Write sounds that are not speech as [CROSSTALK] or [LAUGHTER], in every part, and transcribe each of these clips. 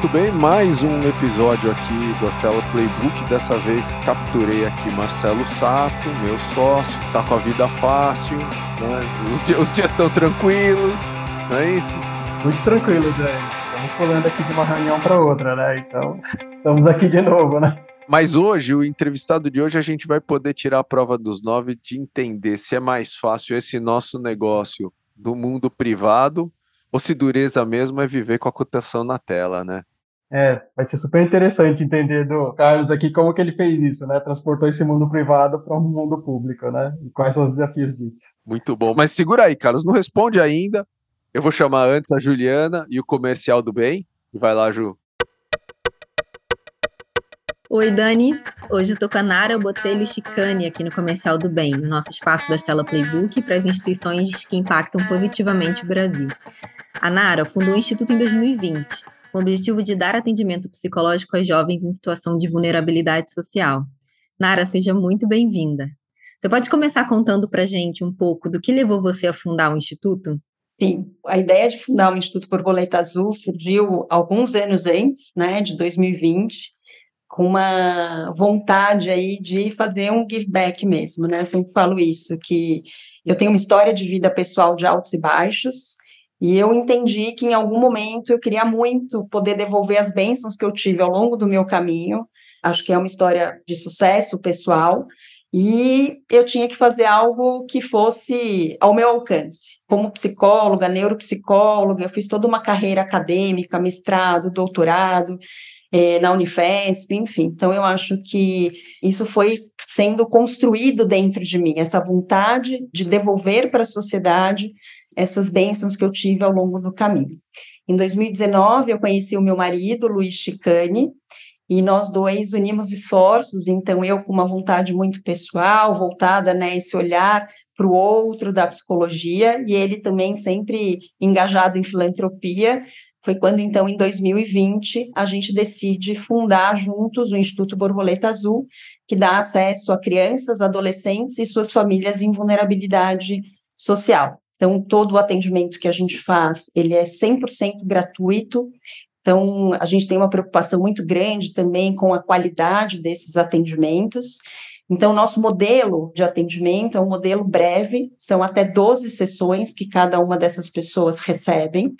muito bem, mais um episódio aqui do Astela Playbook. Dessa vez capturei aqui Marcelo Sato, meu sócio, tá com a vida fácil, né? Os dias, os dias estão tranquilos, não é isso? Muito tranquilo, Zé. Estamos pulando aqui de uma reunião para outra, né? Então, estamos aqui de novo, né? Mas hoje, o entrevistado de hoje, a gente vai poder tirar a prova dos nove de entender se é mais fácil esse nosso negócio do mundo privado ou se dureza mesmo é viver com a cotação na tela, né? É, vai ser super interessante entender do Carlos aqui como que ele fez isso, né? Transportou esse mundo privado para um mundo público, né? E quais são os desafios disso. Muito bom. Mas segura aí, Carlos, não responde ainda. Eu vou chamar antes a Juliana e o comercial do bem. E vai lá, Ju. Oi, Dani. Hoje eu tô com a Nara Botelho Chicane aqui no Comercial do Bem, no nosso espaço da Estela Playbook para as instituições que impactam positivamente o Brasil. A Nara fundou o Instituto em 2020, com o objetivo de dar atendimento psicológico aos jovens em situação de vulnerabilidade social. Nara, seja muito bem-vinda. Você pode começar contando para gente um pouco do que levou você a fundar o Instituto? Sim, a ideia de fundar o Instituto Borboleta Azul surgiu alguns anos antes, né, de 2020, com uma vontade aí de fazer um give back mesmo, né? Eu sempre falo isso, que eu tenho uma história de vida pessoal de altos e baixos, e eu entendi que em algum momento eu queria muito poder devolver as bênçãos que eu tive ao longo do meu caminho. Acho que é uma história de sucesso pessoal. E eu tinha que fazer algo que fosse ao meu alcance. Como psicóloga, neuropsicóloga, eu fiz toda uma carreira acadêmica, mestrado, doutorado, é, na Unifesp, enfim. Então, eu acho que isso foi sendo construído dentro de mim, essa vontade de devolver para a sociedade essas bênçãos que eu tive ao longo do caminho. Em 2019, eu conheci o meu marido, Luiz Chicane, e nós dois unimos esforços, então eu com uma vontade muito pessoal, voltada, né, esse olhar para o outro da psicologia, e ele também sempre engajado em filantropia, foi quando, então, em 2020, a gente decide fundar juntos o Instituto Borboleta Azul, que dá acesso a crianças, adolescentes e suas famílias em vulnerabilidade social. Então, todo o atendimento que a gente faz, ele é 100% gratuito. Então, a gente tem uma preocupação muito grande também com a qualidade desses atendimentos. Então, nosso modelo de atendimento é um modelo breve, são até 12 sessões que cada uma dessas pessoas recebem.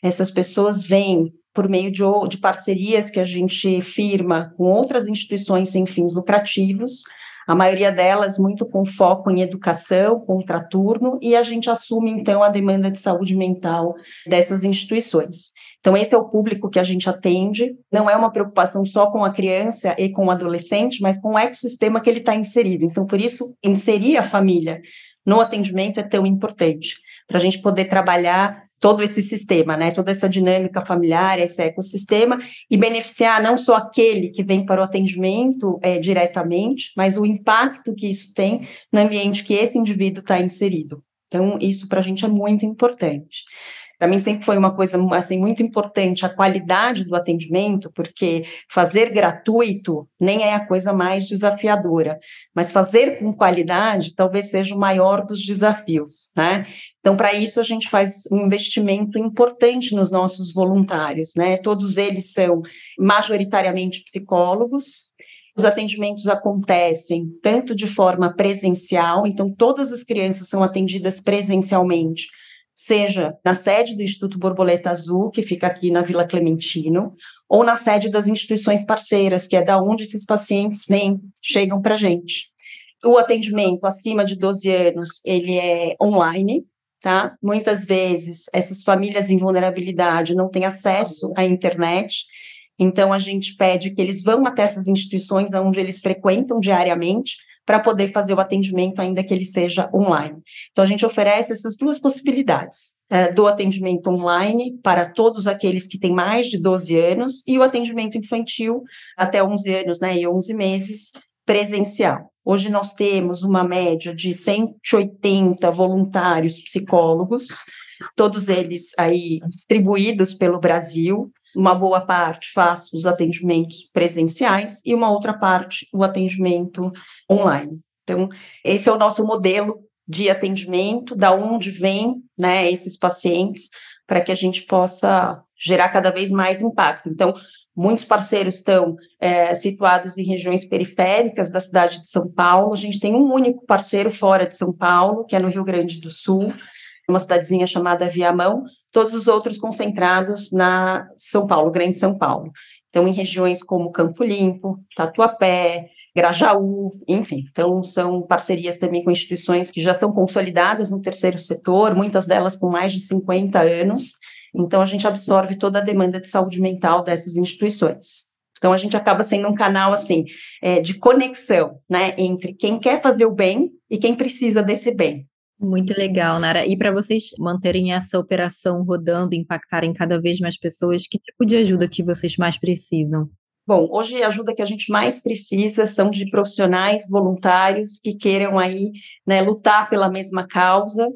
Essas pessoas vêm por meio de, de parcerias que a gente firma com outras instituições sem fins lucrativos, a maioria delas muito com foco em educação, contraturno, e a gente assume, então, a demanda de saúde mental dessas instituições. Então, esse é o público que a gente atende. Não é uma preocupação só com a criança e com o adolescente, mas com o ecossistema que ele está inserido. Então, por isso, inserir a família no atendimento é tão importante, para a gente poder trabalhar todo esse sistema, né, toda essa dinâmica familiar, esse ecossistema, e beneficiar não só aquele que vem para o atendimento é, diretamente, mas o impacto que isso tem no ambiente que esse indivíduo está inserido. Então, isso para a gente é muito importante. Para mim sempre foi uma coisa assim muito importante a qualidade do atendimento, porque fazer gratuito nem é a coisa mais desafiadora, mas fazer com qualidade talvez seja o maior dos desafios, né? Então, para isso a gente faz um investimento importante nos nossos voluntários, né? Todos eles são majoritariamente psicólogos, os atendimentos acontecem tanto de forma presencial, então todas as crianças são atendidas presencialmente, seja na sede do Instituto Borboleta Azul, que fica aqui na Vila Clementino, ou na sede das instituições parceiras, que é da onde esses pacientes vêm, chegam para a gente. O atendimento acima de 12 anos, ele é online, tá? Muitas vezes essas famílias em vulnerabilidade não têm acesso à internet, então a gente pede que eles vão até essas instituições onde eles frequentam diariamente, para poder fazer o atendimento, ainda que ele seja online. Então, a gente oferece essas duas possibilidades: é, do atendimento online para todos aqueles que têm mais de 12 anos e o atendimento infantil até 11 anos né, e 11 meses presencial. Hoje nós temos uma média de 180 voluntários psicólogos, todos eles aí distribuídos pelo Brasil, uma boa parte faz os atendimentos presenciais e uma outra parte o atendimento online. Então, esse é o nosso modelo de atendimento, da onde vêm né, esses pacientes, para que a gente possa gerar cada vez mais impacto. Então, muitos parceiros estão é, situados em regiões periféricas da cidade de São Paulo. A gente tem um único parceiro fora de São Paulo, que é no Rio Grande do Sul, uma cidadezinha chamada Viamão, todos os outros concentrados na São Paulo, Grande São Paulo. Então, em regiões como Campo Limpo, Tatuapé, Grajaú, enfim. Então, são parcerias também com instituições que já são consolidadas no terceiro setor, muitas delas com mais de 50 anos. Então, a gente absorve toda a demanda de saúde mental dessas instituições. Então, a gente acaba sendo um canal, assim, é, de conexão, né, entre quem quer fazer o bem e quem precisa desse bem. Muito legal, Nara. E para vocês manterem essa operação rodando, impactarem cada vez mais pessoas, que tipo de ajuda que vocês mais precisam? Bom, hoje a ajuda que a gente mais precisa são de profissionais voluntários que queiram aí né, lutar pela mesma causa,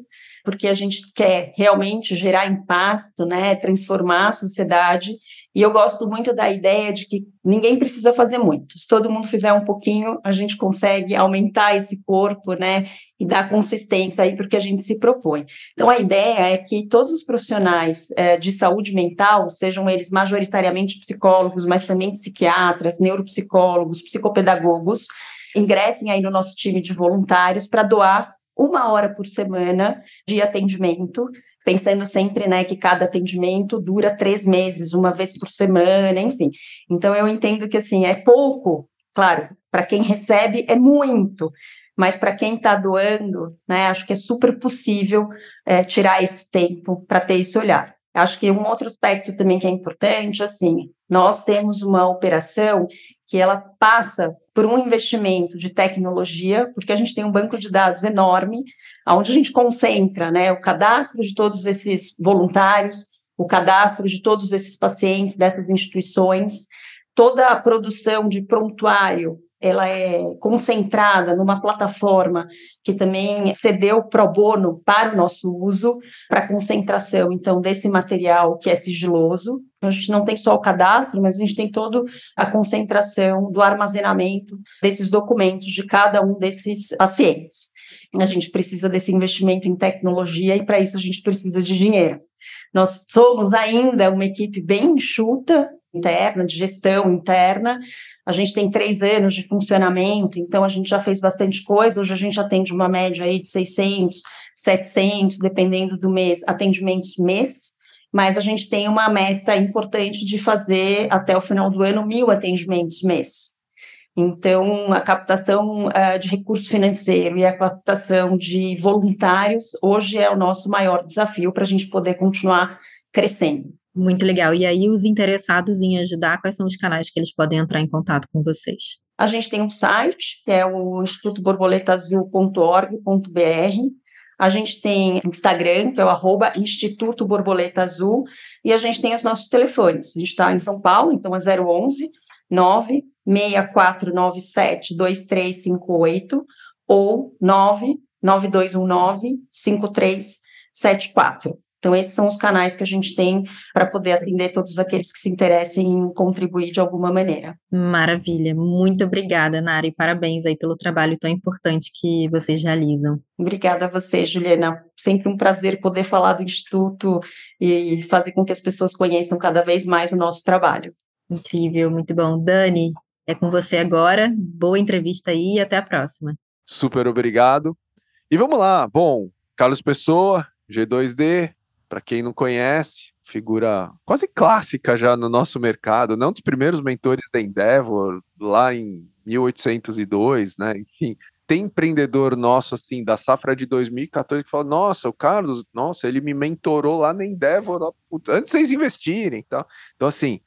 porque a gente quer realmente gerar impacto, né, transformar a sociedade. E eu gosto muito da ideia de que ninguém precisa fazer muito. Se todo mundo fizer um pouquinho, a gente consegue aumentar esse corpo, né, e dar consistência aí porque a gente se propõe. Então a ideia é que todos os profissionais é, de saúde mental, sejam eles majoritariamente psicólogos, mas também psiquiatras, neuropsicólogos, psicopedagogos, ingressem aí no nosso time de voluntários para doar uma hora por semana de atendimento, pensando sempre né, que cada atendimento dura três meses, uma vez por semana, enfim. Então eu entendo que assim é pouco, claro, para quem recebe é muito, mas para quem está doando, né, acho que é super possível é, tirar esse tempo para ter esse olhar. Acho que um outro aspecto também que é importante, assim, nós temos uma operação que ela passa por um investimento de tecnologia, porque a gente tem um banco de dados enorme, onde a gente concentra né, o cadastro de todos esses voluntários, o cadastro de todos esses pacientes dessas instituições, toda a produção de prontuário ela é concentrada numa plataforma que também cedeu pro bono para o nosso uso, para concentração, então, desse material que é sigiloso. Então, a gente não tem só o cadastro, mas a gente tem toda a concentração do armazenamento desses documentos de cada um desses pacientes. A gente precisa desse investimento em tecnologia e, para isso, a gente precisa de dinheiro. Nós somos ainda uma equipe bem enxuta, interna, de gestão interna, a gente tem três anos de funcionamento, então a gente já fez bastante coisa. Hoje a gente atende uma média aí de 600, 700, dependendo do mês, atendimentos mês. Mas a gente tem uma meta importante de fazer até o final do ano mil atendimentos mês. Então, a captação uh, de recurso financeiro e a captação de voluntários hoje é o nosso maior desafio para a gente poder continuar crescendo. Muito legal. E aí, os interessados em ajudar, quais são os canais que eles podem entrar em contato com vocês? A gente tem um site, que é o institutoborboletaazul.org.br. A gente tem Instagram, que é o arroba Instituto Borboleta Azul. E a gente tem os nossos telefones. A gente está em São Paulo, então é 011 96497 2358 ou 99219 5374. Então, esses são os canais que a gente tem para poder atender todos aqueles que se interessem em contribuir de alguma maneira. Maravilha. Muito obrigada, Nara, e parabéns aí pelo trabalho tão importante que vocês realizam. Obrigada a você, Juliana. Sempre um prazer poder falar do Instituto e fazer com que as pessoas conheçam cada vez mais o nosso trabalho. Incrível, muito bom. Dani, é com você agora. Boa entrevista aí e até a próxima. Super obrigado. E vamos lá. Bom, Carlos Pessoa, G2D, para quem não conhece, figura quase clássica já no nosso mercado, não dos primeiros mentores da Endeavor, lá em 1802, né? Enfim, tem empreendedor nosso, assim, da safra de 2014 que fala, nossa, o Carlos, nossa, ele me mentorou lá na Endeavor antes de vocês investirem, tá? Então, assim,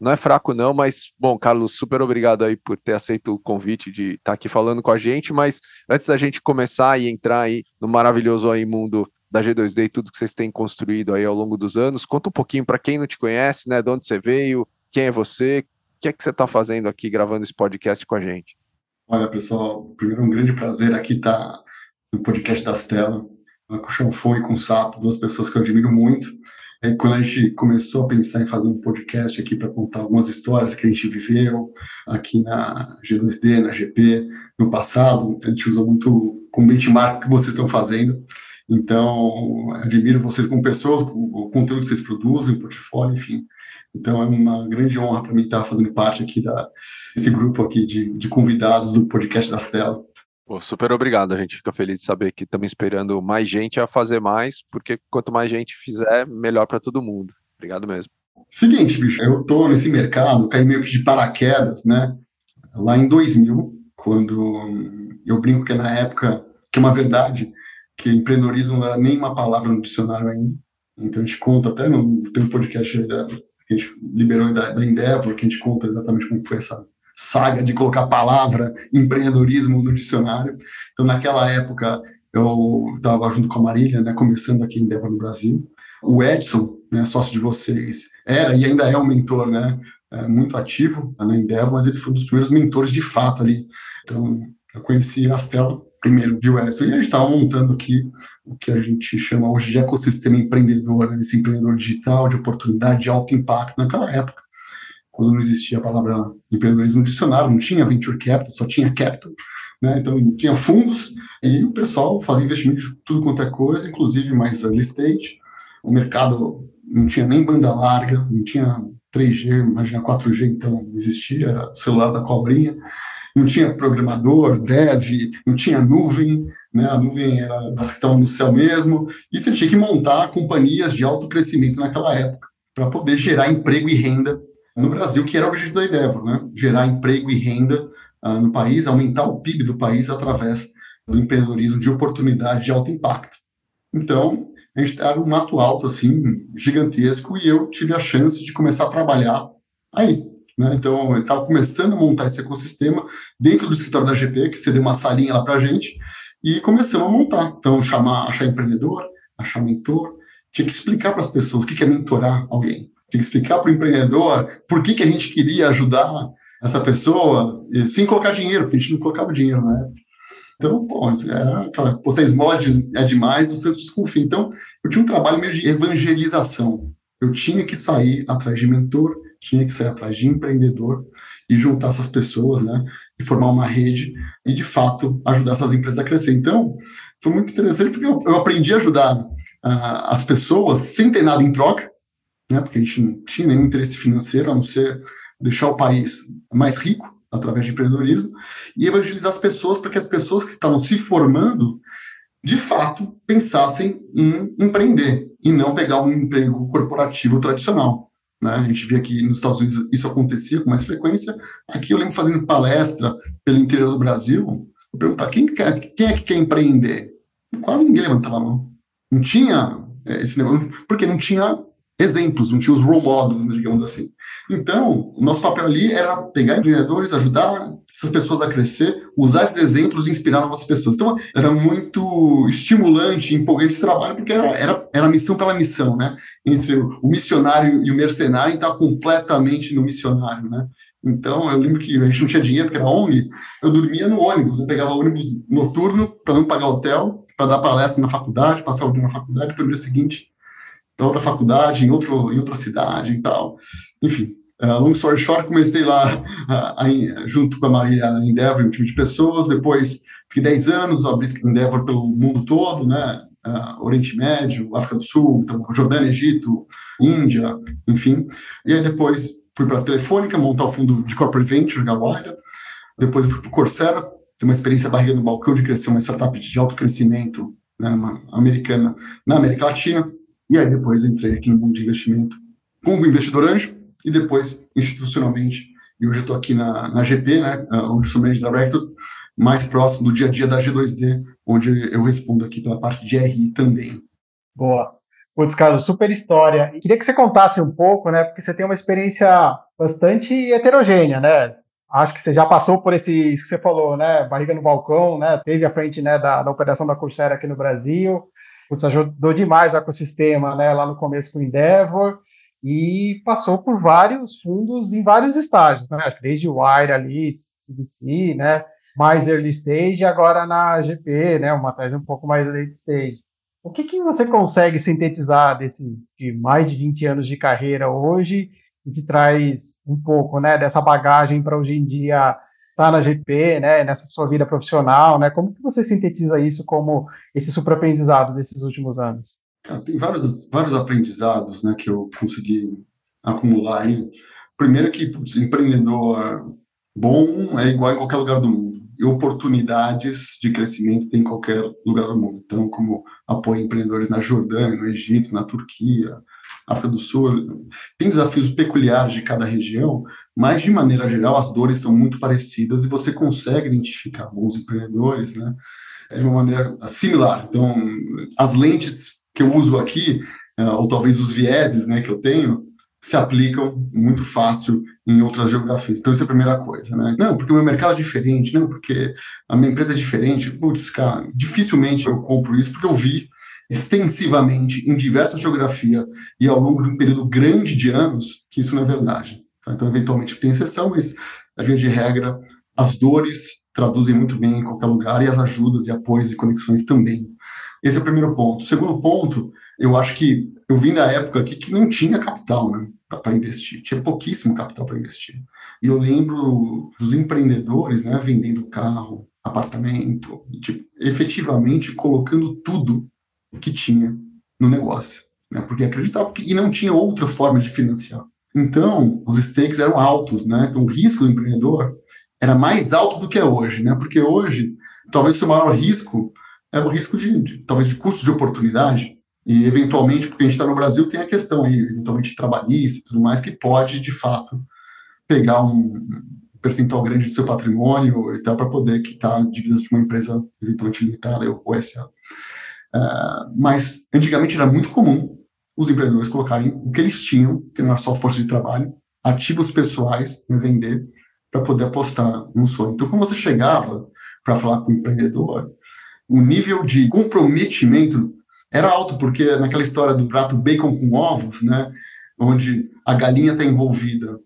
não é fraco não, mas, bom, Carlos, super obrigado aí por ter aceito o convite de estar tá aqui falando com a gente, mas antes da gente começar e entrar aí no maravilhoso aí mundo da G2D e tudo que vocês têm construído aí ao longo dos anos. Conta um pouquinho para quem não te conhece, né? De onde você veio, quem é você, o que é que você está fazendo aqui gravando esse podcast com a gente? Olha, pessoal, primeiro um grande prazer aqui estar tá no podcast das telas, com o Chanfon e com o Sapo, duas pessoas que eu admiro muito. E quando a gente começou a pensar em fazer um podcast aqui para contar algumas histórias que a gente viveu aqui na G2D, na GP, no passado, a gente usou muito como benchmark o que vocês estão fazendo. Então, admiro vocês como pessoas, o conteúdo que vocês produzem, o portfólio, enfim. Então, é uma grande honra para mim estar fazendo parte aqui da, desse grupo aqui de, de convidados do podcast da. Pô, super obrigado, a gente fica feliz de saber que estamos esperando mais gente a fazer mais, porque quanto mais gente fizer, melhor para todo mundo. Obrigado mesmo. Seguinte, bicho, eu tô nesse mercado, caí meio que de paraquedas, né? Lá em 2000, quando eu brinco que é na época, que é uma verdade, que empreendedorismo não era nem uma palavra no dicionário ainda. Então a gente conta até no tem um podcast da, que a gente liberou da, da Endeavor, que a gente conta exatamente como foi essa saga de colocar a palavra empreendedorismo no dicionário. Então naquela época eu estava junto com a Marília, né, começando aqui em Endeavor no Brasil. O Edson, né, sócio de vocês, era e ainda é um mentor, né, é, muito ativo na Endeavor, mas ele foi um dos primeiros mentores de fato ali. Então eu conheci a Stella primeiro, viu, Edson? E a gente estava montando aqui o que a gente chama hoje de ecossistema empreendedor, né? esse empreendedor digital, de oportunidade, de alto impacto, naquela época, quando não existia a palavra empreendedorismo no dicionário, não tinha venture capital, só tinha capital, né? então tinha fundos, e o pessoal fazia investimento de tudo quanto é coisa, inclusive mais early stage, o mercado não tinha nem banda larga, não tinha 3G, imagina 4G, então não existia, era o celular da cobrinha, não tinha programador, dev, não tinha nuvem, né? a nuvem era das que estavam no céu mesmo, e você tinha que montar companhias de alto crescimento naquela época, para poder gerar emprego e renda no Brasil, que era o objetivo da Endeavor, né? gerar emprego e renda uh, no país, aumentar o PIB do país através do empreendedorismo de oportunidade de alto impacto. Então, a gente era um mato alto, assim, gigantesco, e eu tive a chance de começar a trabalhar aí, né? Então, eu estava começando a montar esse ecossistema dentro do escritório da GP, que cedeu uma salinha lá para a gente, e começamos a montar. Então, chamar, achar empreendedor, achar mentor, tinha que explicar para as pessoas o que é mentorar alguém. Tinha que explicar para o empreendedor por que, que a gente queria ajudar essa pessoa, sem colocar dinheiro, porque a gente não colocava dinheiro na época. Então, pô, era aquela, vocês mods é demais, seu desconfia. Então, eu tinha um trabalho meio de evangelização. Eu tinha que sair atrás de mentor, tinha que sair atrás de empreendedor e juntar essas pessoas, né, e formar uma rede e, de fato, ajudar essas empresas a crescer. Então, foi muito interessante porque eu, eu aprendi a ajudar uh, as pessoas sem ter nada em troca, né, porque a gente não tinha nenhum interesse financeiro, a não ser deixar o país mais rico através de empreendedorismo, e evangelizar as pessoas para que as pessoas que estavam se formando, de fato, pensassem em empreender e não pegar um emprego corporativo tradicional. Né? A gente via que nos Estados Unidos isso acontecia com mais frequência. Aqui eu lembro fazendo palestra pelo interior do Brasil, eu perguntava quem, quer, quem é que quer empreender? Quase ninguém levantava a mão. Não tinha é, esse negócio, porque não tinha exemplos, não tinha os role models, né, digamos assim. Então, o nosso papel ali era pegar empreendedores, ajudar essas pessoas a crescer, usar esses exemplos e inspirar novas pessoas. Então, era muito estimulante, empolgante esse trabalho, porque era, era, era missão pela missão, né? Entre o missionário e o mercenário, estar completamente no missionário, né? Então, eu lembro que a gente não tinha dinheiro, porque era ONG, eu dormia no ônibus, eu pegava ônibus noturno para não pagar hotel, para dar palestra na faculdade, passar o dia na faculdade, para o dia seguinte para outra faculdade, em, outro, em outra cidade e tal. Enfim, uh, long story short, comecei lá uh, junto com a Maria Endeavor, um time de pessoas, depois fiquei 10 anos, abri Endeavor pelo mundo todo, né? Uh, Oriente Médio, África do Sul, então, Jordânia, Egito, Índia, enfim. E aí depois fui para a Telefônica, montar o fundo de Corporate Venture, Gawaira. Depois fui para o Coursera, ter uma experiência barriga no balcão de crescer uma startup de alto crescimento né, americana na América Latina. E aí depois entrei aqui no mundo de investimento como investidor anjo e depois institucionalmente. E hoje eu estou aqui na, na GP, né, onde sou Managing Director, mais próximo do dia a dia da G2D, onde eu respondo aqui pela parte de RI também. Boa. Putz, Carlos, super história. Queria que você contasse um pouco, né, porque você tem uma experiência bastante heterogênea, né? Acho que você já passou por esse, que você falou, né, barriga no balcão, né, teve à frente, né, da, da operação da Coursera aqui no Brasil, putz, ajudou demais o ecossistema, né, lá no começo com o Endeavor, e passou por vários fundos em vários estágios, né, desde Wire ali, CVC, né, mais early stage, agora na GP, né, uma tese um pouco mais late stage. O que, que você consegue sintetizar desse de mais de 20 anos de carreira hoje e te traz um pouco, né, dessa bagagem para hoje em dia está na GP, né, nessa sua vida profissional, né? Como que você sintetiza isso como esse super aprendizado desses últimos anos? Cara, tem vários, vários aprendizados, né, que eu consegui acumular aí. Primeiro que putz, empreendedor bom é igual em qualquer lugar do mundo. E oportunidades de crescimento tem em qualquer lugar do mundo. Então, como apoio empreendedores na Jordânia, no Egito, na Turquia, África do Sul, tem desafios peculiares de cada região, mas de maneira geral as dores são muito parecidas e você consegue identificar bons empreendedores, né, de uma maneira similar. Então, as lentes que eu uso aqui, eh, ou talvez os vieses, né, que eu tenho, se aplicam muito fácil em outras geografias. Então, isso é a primeira coisa, né? Não, porque o meu mercado é diferente, não, porque a minha empresa é diferente. Putz, cara, dificilmente eu compro isso porque eu vi extensivamente em diversas geografias e ao longo de um período grande de anos que isso não é verdade. Tá? Então, eventualmente tem exceção, mas a via de regra, as dores traduzem muito bem em qualquer lugar e as ajudas e apoios e conexões também. Esse é o primeiro ponto. O segundo ponto, eu acho que eu vim da época aqui que não tinha capital, né? Para investir, tinha pouquíssimo capital para investir. E eu lembro dos empreendedores, né, vendendo carro, apartamento, tipo, efetivamente colocando tudo que tinha no negócio, né, porque acreditavam que e não tinha outra forma de financiar. Então, os stakes eram altos, né? Então, o risco do empreendedor era mais alto do que é hoje, né? Porque hoje, talvez o seu maior risco é o risco de, de talvez de custo de oportunidade e eventualmente porque a gente está no Brasil tem a questão aí eventualmente trabalhista e tudo mais que pode de fato pegar um percentual grande do seu patrimônio e tal para poder quitar dívidas de uma empresa eventualmente limitada ou SA. Uh, mas antigamente era muito comum os empreendedores colocarem o que eles tinham, que não era só força de trabalho, ativos pessoais, né, vender, para poder apostar no sonho. Então, quando você chegava para falar com o empreendedor, o nível de comprometimento era alto, porque naquela história do prato bacon com ovos, né, onde a galinha está envolvida,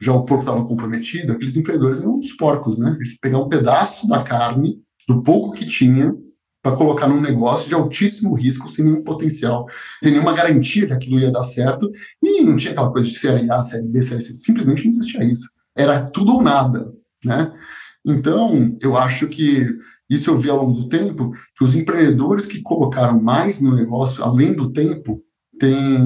já o porco estava comprometido, aqueles empreendedores eram os porcos, né? Eles pegavam um pedaço da carne, do pouco que tinha, para colocar num negócio de altíssimo risco, sem nenhum potencial, sem nenhuma garantia que aquilo ia dar certo, e não tinha aquela coisa de série A, série B, série C, simplesmente não existia isso. Era tudo ou nada, né? Então, eu acho que isso eu vi ao longo do tempo, que os empreendedores que colocaram mais no negócio, além do tempo, têm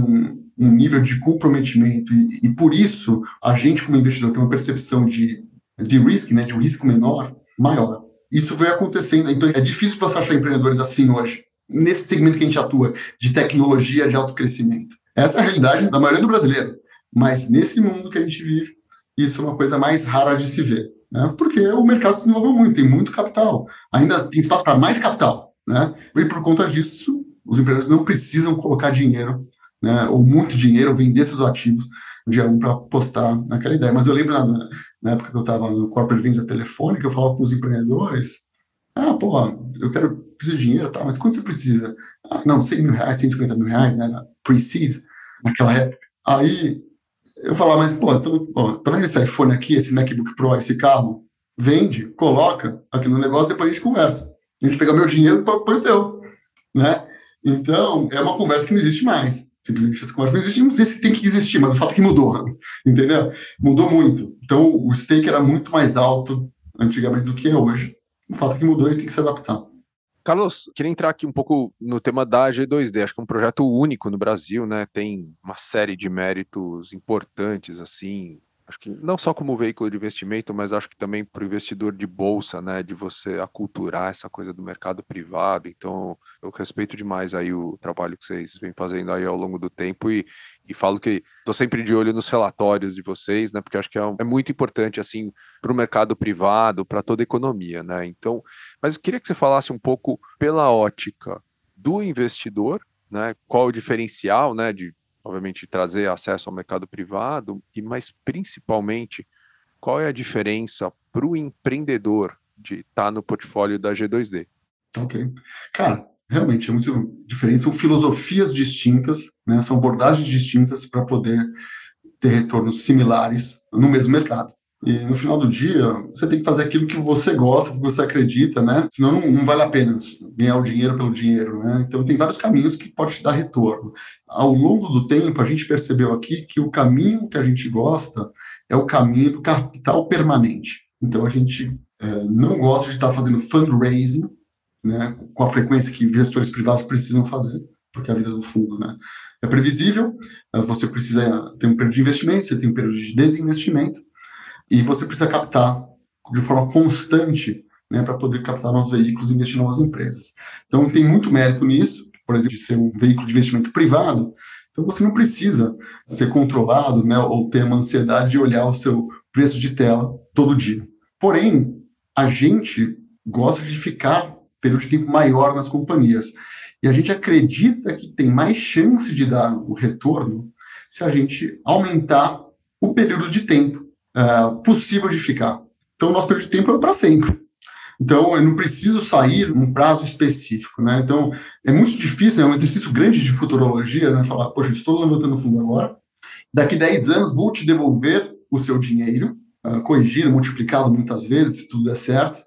um nível de comprometimento e, e por isso a gente como investidor tem uma percepção de, de risco, né, de um risco menor, maior. Isso vai acontecendo, então é difícil você achar empreendedores assim hoje, nesse segmento que a gente atua, de tecnologia de alto crescimento. Essa é a realidade da maioria do brasileiro, mas nesse mundo que a gente vive, isso é uma coisa mais rara de se ver né? porque o mercado se desenvolveu muito, tem muito capital, ainda tem espaço para mais capital. Né? E por conta disso, os empreendedores não precisam colocar dinheiro, né, ou muito dinheiro, vender seus ativos dia 1 para apostar naquela ideia. Mas eu lembro na época que eu estava no corporate venda telefônica, eu falava com os empreendedores, ah, pô, eu quero, preciso de dinheiro, tá, mas quanto você precisa? Ah, não, 100 mil reais, 150 mil reais, né, pre-seed, naquela época. Aí eu falar, mas, pô, tô, pô, tá vendo esse iPhone aqui, esse MacBook Pro, esse carro? Vende, coloca aqui no negócio, depois a gente conversa. A gente pega meu dinheiro para o teu, né? Então, é uma conversa que não existe mais. Simplesmente essa conversa não existe, não sei se tem que existir, mas o fato é que mudou, entendeu? Mudou muito. Então, o stake era muito mais alto antigamente do que é hoje. O fato é que mudou e tem que se adaptar. Carlos, queria entrar aqui um pouco no tema da G2D. Acho que é um projeto único no Brasil, né? Tem uma série de méritos importantes, assim, acho que não só como veículo de investimento, mas acho que também para o investidor de bolsa, né, de você aculturar essa coisa do mercado privado. Então, eu respeito demais aí o trabalho que vocês vêm fazendo aí ao longo do tempo e, e falo que estou sempre de olho nos relatórios de vocês, né, porque acho que é, é muito importante assim para o mercado privado, para toda a economia, né. Então, mas eu queria que você falasse um pouco pela ótica do investidor, né, qual o diferencial, né, de obviamente, trazer acesso ao mercado privado, e mas principalmente, qual é a diferença para o empreendedor de estar tá no portfólio da G2D? Ok. Cara, realmente é muito diferente. São filosofias distintas, né? são abordagens distintas para poder ter retornos similares no mesmo mercado. E no final do dia, você tem que fazer aquilo que você gosta, que você acredita, né? Senão não, não vale a pena ganhar o dinheiro pelo dinheiro, né? Então tem vários caminhos que pode te dar retorno. Ao longo do tempo, a gente percebeu aqui que o caminho que a gente gosta é o caminho do capital permanente. Então a gente é, não gosta de estar fazendo fundraising, né, com a frequência que gestores privados precisam fazer, porque a vida do fundo, né, é previsível. É, você precisa ter um período de investimento, você tem um período de desinvestimento e você precisa captar de forma constante, né, para poder captar novos veículos e investir em novas empresas. Então tem muito mérito nisso, por exemplo, de ser um veículo de investimento privado. Então você não precisa ser controlado, né, ou ter uma ansiedade de olhar o seu preço de tela todo dia. Porém, a gente gosta de ficar período de tempo maior nas companhias. E a gente acredita que tem mais chance de dar o retorno se a gente aumentar o período de tempo uh, possível de ficar. Então, o nosso período de tempo é para sempre. Então, eu não preciso sair num prazo específico, né? Então, é muito difícil, é um exercício grande de futurologia, né? Falar, poxa, estou levantando fundo agora, daqui 10 anos vou te devolver o seu dinheiro, uh, corrigido, multiplicado muitas vezes, se tudo der certo.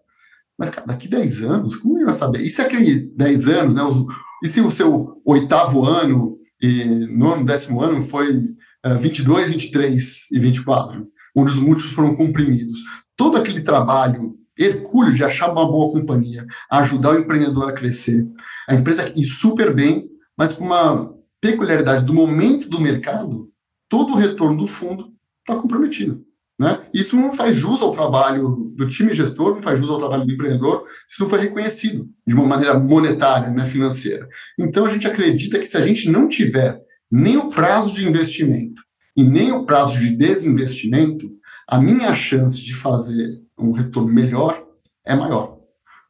Mas, cara, daqui 10 anos, como ele vai saber? E se aquele 10 anos, né? Os, e se o seu oitavo ano e nono, décimo ano foi uh, 22, 23 e 24, onde os múltiplos foram comprimidos? Todo aquele trabalho hercúleo de achar uma boa companhia, ajudar o empreendedor a crescer, a empresa ir super bem, mas com uma peculiaridade do momento do mercado, todo o retorno do fundo está comprometido. Né? Isso não faz jus ao trabalho do time gestor, não faz jus ao trabalho do empreendedor, isso não foi reconhecido de uma maneira monetária, né, financeira. Então a gente acredita que se a gente não tiver nem o prazo de investimento e nem o prazo de desinvestimento, a minha chance de fazer um retorno melhor é maior.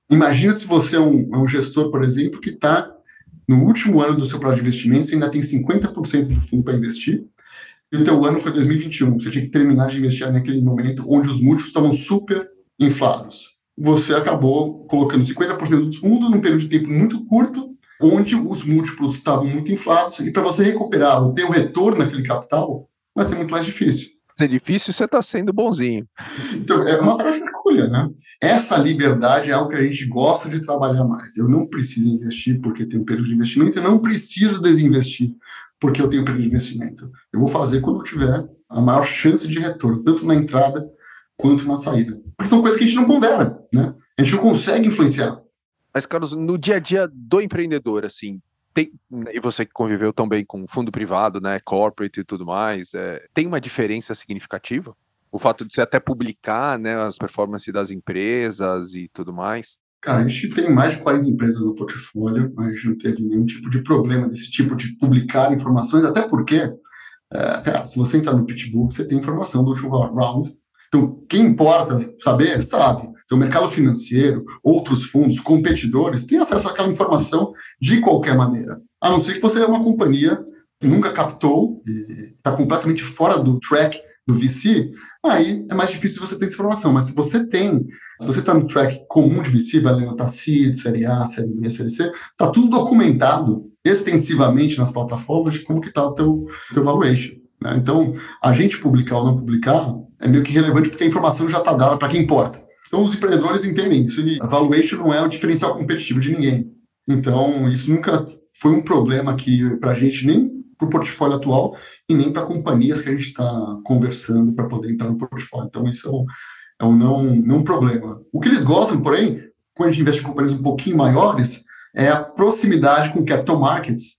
Imagina se você é um, é um gestor, por exemplo, que está no último ano do seu prazo de investimento, você ainda tem 50% do fundo para investir, e o teu ano foi 2021. Você tinha que terminar de investir naquele momento onde os múltiplos estavam super inflados. Você acabou colocando 50% do fundo num período de tempo muito curto, onde os múltiplos estavam muito inflados, e para você recuperar ou ter um retorno naquele capital, vai ser muito mais difícil. É difícil, você está sendo bonzinho. Então, é uma tarefa hercúlea, né? Essa liberdade é algo que a gente gosta de trabalhar mais. Eu não preciso investir porque tem um período de investimento, eu não preciso desinvestir porque eu tenho período de investimento. Eu vou fazer quando eu tiver a maior chance de retorno, tanto na entrada quanto na saída. Porque são coisas que a gente não pondera, né? A gente não consegue influenciar. Mas, Carlos, no dia a dia do empreendedor, assim, tem, e você que conviveu também com fundo privado, né, corporate e tudo mais, é, tem uma diferença significativa? O fato de você até publicar, né, as performances das empresas e tudo mais? Cara, a gente tem mais de 40 empresas no portfólio, a gente não teve nenhum tipo de problema desse tipo de publicar informações, até porque, é, cara, se você entrar no PitchBook, você tem informação do último round. Então, quem importa saber, sabe. Então, o mercado financeiro, outros fundos, competidores, têm acesso àquela informação de qualquer maneira. A não ser que você é uma companhia que nunca captou e está completamente fora do track do VC, aí é mais difícil você ter essa informação. Mas se você tem, se você está no track comum de VC, vai levantar CID, Série A, Série B, Série C, está tudo documentado extensivamente nas plataformas de como que está o teu, teu valuation. Né? Então, a gente publicar ou não publicar é meio que relevante porque a informação já está dada para quem importa. Então, os empreendedores entendem isso e a valuation não é o diferencial competitivo de ninguém. Então, isso nunca foi um problema que para a gente nem para o portfólio atual e nem para companhias que a gente está conversando para poder entrar no portfólio. Então, isso é um, é um não, não problema. O que eles gostam, porém, quando a gente investe em companhias um pouquinho maiores, é a proximidade com capital markets,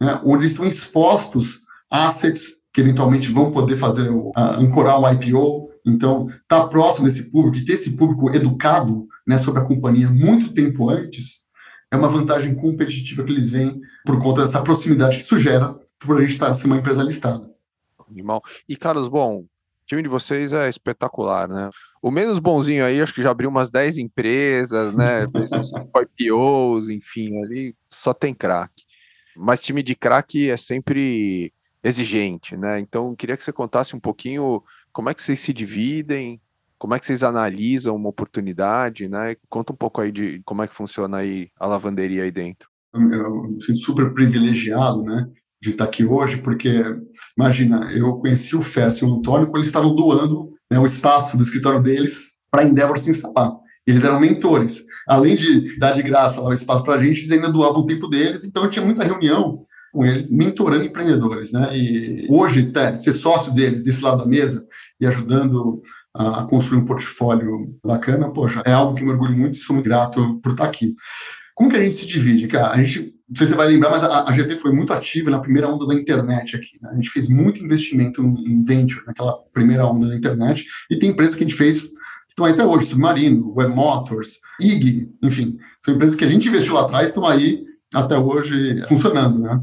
né, onde estão expostos assets que eventualmente vão poder fazer, uh, ancorar um IPO. Então, estar tá próximo desse público e ter esse público educado né, sobre a companhia muito tempo antes é uma vantagem competitiva que eles veem por conta dessa proximidade que isso gera por a gente estar tá, ser uma empresa listada. Animal. E, Carlos, bom, o time de vocês é espetacular, né? O menos bonzinho aí, acho que já abriu umas 10 empresas, né? [LAUGHS] IPOs, enfim, ali só tem craque. Mas time de craque é sempre exigente, né? Então, queria que você contasse um pouquinho como é que vocês se dividem, como é que vocês analisam uma oportunidade, né? Conta um pouco aí de como é que funciona aí a lavanderia aí dentro. Eu me sinto super privilegiado, né? de estar aqui hoje, porque, imagina, eu conheci o Fércio e o Antônio quando eles estavam doando né, o espaço do escritório deles para a Endeavor se instalar. Eles eram mentores. Além de dar de graça lá o espaço para a gente, eles ainda doavam o tempo deles, então eu tinha muita reunião com eles, mentorando empreendedores, né? E hoje, tá, ser sócio deles, desse lado da mesa, e ajudando a construir um portfólio bacana, poxa, é algo que me orgulho muito e sou muito grato por estar aqui. Como que a gente se divide? Cara, a gente, não sei se você vai lembrar, mas a, a GP foi muito ativa na primeira onda da internet aqui. Né? A gente fez muito investimento em venture naquela primeira onda da internet e tem empresas que a gente fez estão até hoje, Submarino, Web Motors, IG, enfim, são empresas que a gente investiu lá atrás estão aí até hoje funcionando, né?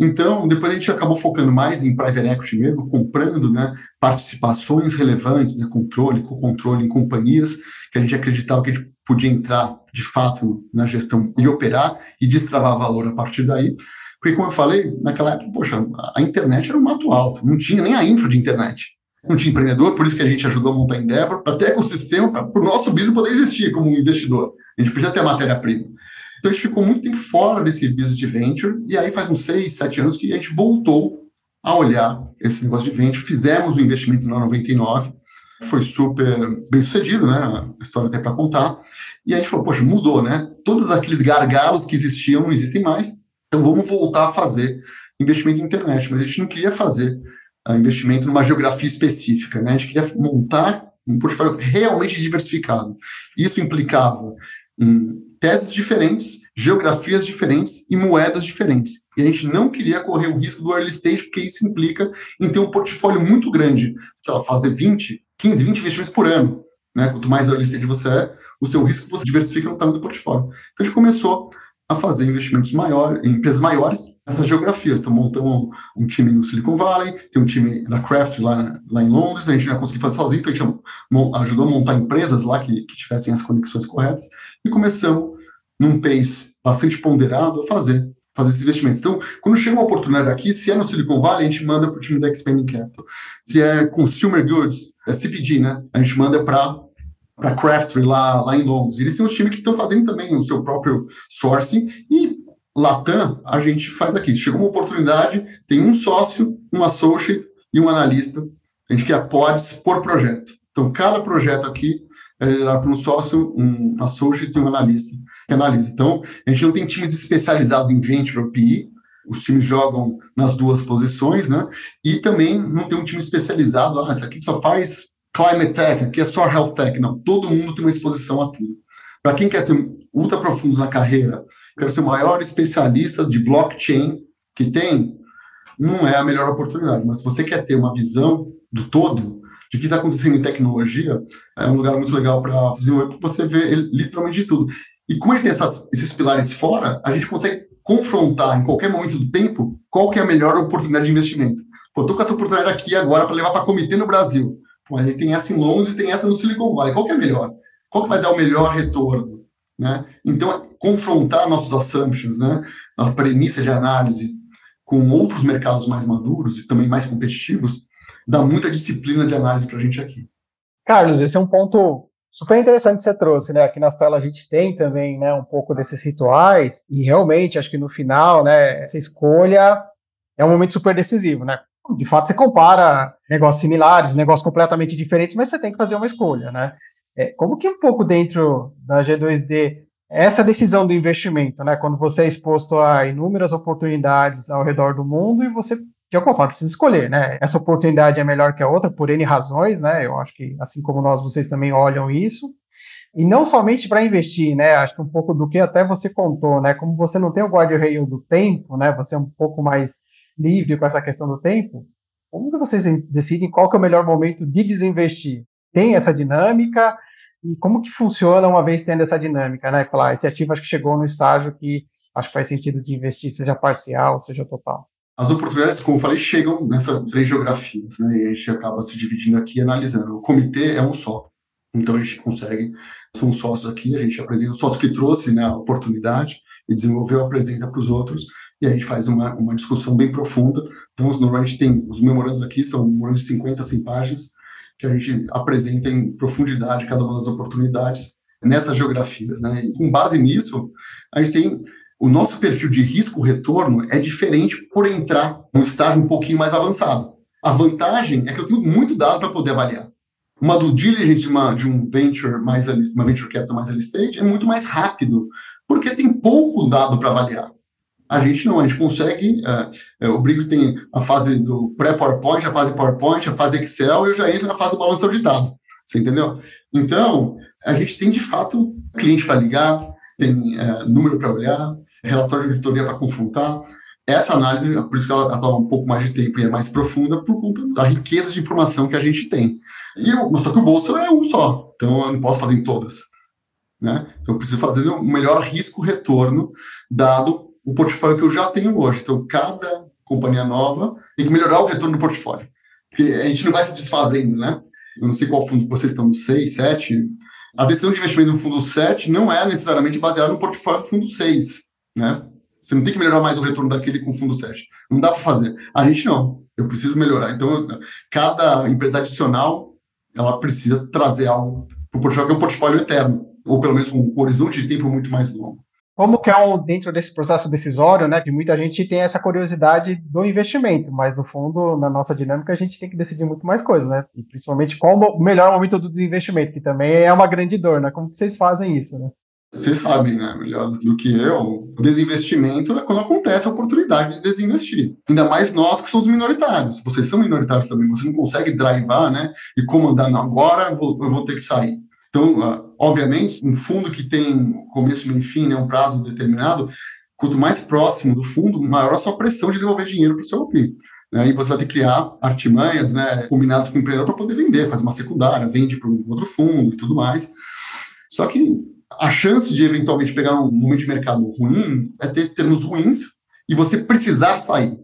Então, depois a gente acabou focando mais em private equity mesmo, comprando né, participações relevantes, né, controle, co-controle em companhias que a gente acreditava que a gente podia entrar de fato na gestão e operar e destravar valor a partir daí. Porque, como eu falei, naquela época, poxa, a internet era um mato alto, não tinha nem a infra de internet. Não tinha empreendedor, por isso que a gente ajudou a montar Endeavor, até ecossistema, para o nosso business poder existir como investidor. A gente precisa ter matéria-prima. Então a gente ficou muito tempo fora desse business de venture, e aí faz uns seis, sete anos que a gente voltou a olhar esse negócio de venture, fizemos o um investimento na 99, foi super bem sucedido, né? A história tem para contar. E a gente falou, poxa, mudou, né? Todos aqueles gargalos que existiam não existem mais, então vamos voltar a fazer investimento em internet. Mas a gente não queria fazer uh, investimento numa geografia específica, né? A gente queria montar um portfólio realmente diversificado. Isso implicava em teses diferentes, geografias diferentes e moedas diferentes. E a gente não queria correr o risco do early stage, porque isso implica em ter um portfólio muito grande, sei lá, fazer 20, 15, 20 investimentos por ano. Né? Quanto mais early stage você é, o seu risco você diversifica no tamanho do portfólio. Então a gente começou a fazer investimentos maiores, em empresas maiores nessas geografias. Então, montamos um, time no Silicon Valley, tem um time da Craft lá, lá em Londres, a gente já conseguiu fazer sozinho, então a gente ajudou a montar empresas lá que, que tivessem as conexões corretas e começamos num pace bastante ponderado a fazer fazer esses investimentos. Então, quando chega uma oportunidade aqui, se é no Silicon Valley, a gente manda para o time da Expanding Capital. Se é consumer goods, é CPG, né? A gente manda para para Craftry lá, lá em Londres. Eles têm uns times que estão fazendo também o seu próprio sourcing e Latam a gente faz aqui. Chegou uma oportunidade, tem um sócio, um associate e um analista. A gente quer pods por projeto. Então, cada projeto aqui é liderado por um sócio, um associate e um analista que analisa. Então, a gente não tem times especializados em venture ou PI, os times jogam nas duas posições, né? E também não tem um time especializado, ah, esse aqui só faz climate tech, aqui é só health tech. Não, todo mundo tem uma exposição a tudo. Para quem quer ser ultra profundo na carreira, quer ser o maior especialista de blockchain que tem, não é a melhor oportunidade. Mas se você quer ter uma visão do todo, de que está acontecendo em tecnologia, é um lugar muito legal para você vê literalmente de tudo. E como a gente tem essas, esses pilares fora, a gente consegue confrontar em qualquer momento do tempo qual que é a melhor oportunidade de investimento. Pô, estou com essa oportunidade aqui agora para levar para comitê no Brasil. Pô, a gente tem essa em Londres tem essa no Silicon Valley. Qual que é melhor? Qual que vai dar o melhor retorno? Né? Então, confrontar nossos assumptions, né? a premissa de análise com outros mercados mais maduros e também mais competitivos, dá muita disciplina de análise para a gente aqui. Carlos, esse é um ponto super interessante que você trouxe, né? Aqui na tela a gente tem também, né, um pouco desses rituais e realmente acho que no final, né, essa escolha é um momento super decisivo, né? De fato, você compara negócios similares, negócios completamente diferentes, mas você tem que fazer uma escolha, né? É, como que um pouco dentro da G2D essa decisão do investimento, né? Quando você é exposto a inúmeras oportunidades ao redor do mundo e você de alguma forma precisa escolher, né? Essa oportunidade é melhor que a outra por N razões, né? Eu acho que assim como nós, vocês também olham isso. E não somente para investir, né? Acho que um pouco do que até você contou, né? Como você não tem o guarda-reio do tempo, né? Você é um pouco mais livre com essa questão do tempo. Como que vocês decidem qual que é o melhor momento de desinvestir? Tem essa dinâmica? E como que funciona uma vez tendo essa dinâmica, né? Falar, esse ativo acho que chegou no estágio que acho que faz sentido de investir, seja parcial, seja total as oportunidades, como eu falei, chegam nessas três geografias, né? E a gente acaba se dividindo aqui analisando. O comitê é um só. Então a gente consegue, são sócios aqui, a gente apresenta o sócio que trouxe né, a oportunidade e desenvolveu, apresenta para os outros, e a gente faz uma, uma discussão bem profunda. Então, normalmente tem, os memorandos aqui são memorandos de 50, 100 páginas, que a gente apresenta em profundidade cada uma das oportunidades nessas geografias. Né? E com base nisso, a gente tem o nosso perfil de risco-retorno é diferente por entrar num estágio um pouquinho mais avançado. A vantagem é que eu tenho muito dado para poder avaliar. Uma do diligence de, uma, de um venture mais uma venture capital mais early stage é muito mais rápido, porque tem pouco dado para avaliar. A gente não, a gente consegue. Uh, o Brinco tem a fase do pré-PowerPoint, a fase PowerPoint, a fase Excel, e eu já entro na fase do balanço auditado. Você entendeu? Então, a gente tem de fato cliente para ligar, tem é, número para olhar, relatório de auditoria para confrontar. Essa análise, por isso que ela toma um pouco mais de tempo e é mais profunda, por conta da riqueza de informação que a gente tem. E eu, só que o bolso é um só, então eu não posso fazer em todas. Né? Então eu preciso fazer o melhor risco-retorno, dado o portfólio que eu já tenho hoje. Então, cada companhia nova tem que melhorar o retorno do portfólio. Porque a gente não vai se desfazendo, né? Eu não sei qual fundo vocês estão, no 6, 7. A decisão de investimento no fundo 7 não é necessariamente baseada no portfólio do fundo 6, né? Você não tem que melhorar mais o retorno daquele com fundo 7. Não dá para fazer. A gente não. Eu preciso melhorar. Então, cada empresa adicional, ela precisa trazer algo para o portfólio, que é um portfólio eterno, ou pelo menos um horizonte de tempo muito mais longo. Como que é um, dentro desse processo decisório, né, que muita gente tem essa curiosidade do investimento, mas no fundo, na nossa dinâmica, a gente tem que decidir muito mais coisas, né? E principalmente qual o melhor momento do desinvestimento, que também é uma grande dor, né? Como que vocês fazem isso, né? Vocês sabem, né, melhor do que eu, o desinvestimento é quando acontece a oportunidade de desinvestir. Ainda mais nós que somos minoritários. Vocês são minoritários também, você não consegue drivar, né, e comandar, não, agora eu vou, ter que sair. Então, ah, obviamente, um fundo que tem começo, meio e fim, né, um prazo determinado, quanto mais próximo do fundo, maior a sua pressão de devolver dinheiro para o seu LP. E você vai ter que criar artimanhas, né, combinadas com o empreendedor para poder vender, faz uma secundária, vende para um outro fundo e tudo mais. Só que a chance de eventualmente pegar um momento de mercado ruim é ter termos ruins e você precisar sair.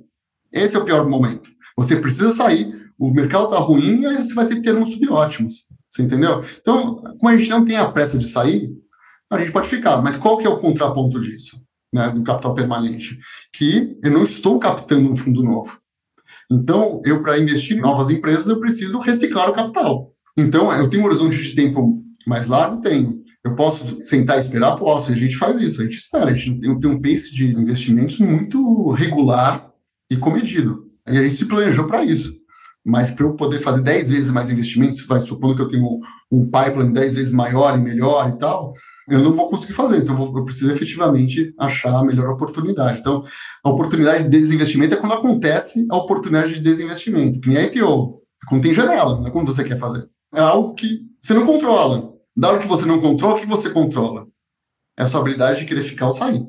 Esse é o pior momento. Você precisa sair, o mercado está ruim e aí você vai ter termos subótimos. Você entendeu? Então, como a gente não tem a pressa de sair, a gente pode ficar. Mas qual que é o contraponto disso, né, do capital permanente? Que eu não estou captando um fundo novo. Então, eu, para investir em novas empresas, eu preciso reciclar o capital. Então, eu tenho um horizonte de tempo mais largo? Tenho. Eu posso sentar e esperar? Posso. A gente faz isso, a gente espera. A gente tem, um pace de investimentos muito regular e comedido. E a gente se planejou para isso mas para eu poder fazer 10 vezes mais investimentos, vai supondo que eu tenho um pipeline 10 vezes maior e melhor e tal, eu não vou conseguir fazer. Então, eu, vou, eu preciso efetivamente achar a melhor oportunidade. Então, a oportunidade de desinvestimento é quando acontece a oportunidade de desinvestimento, que nem IPO. Quando tem janela, não é quando você quer fazer. É algo que você não controla. Dado que você não controla, o que você controla? É a sua habilidade de querer ficar ou sair.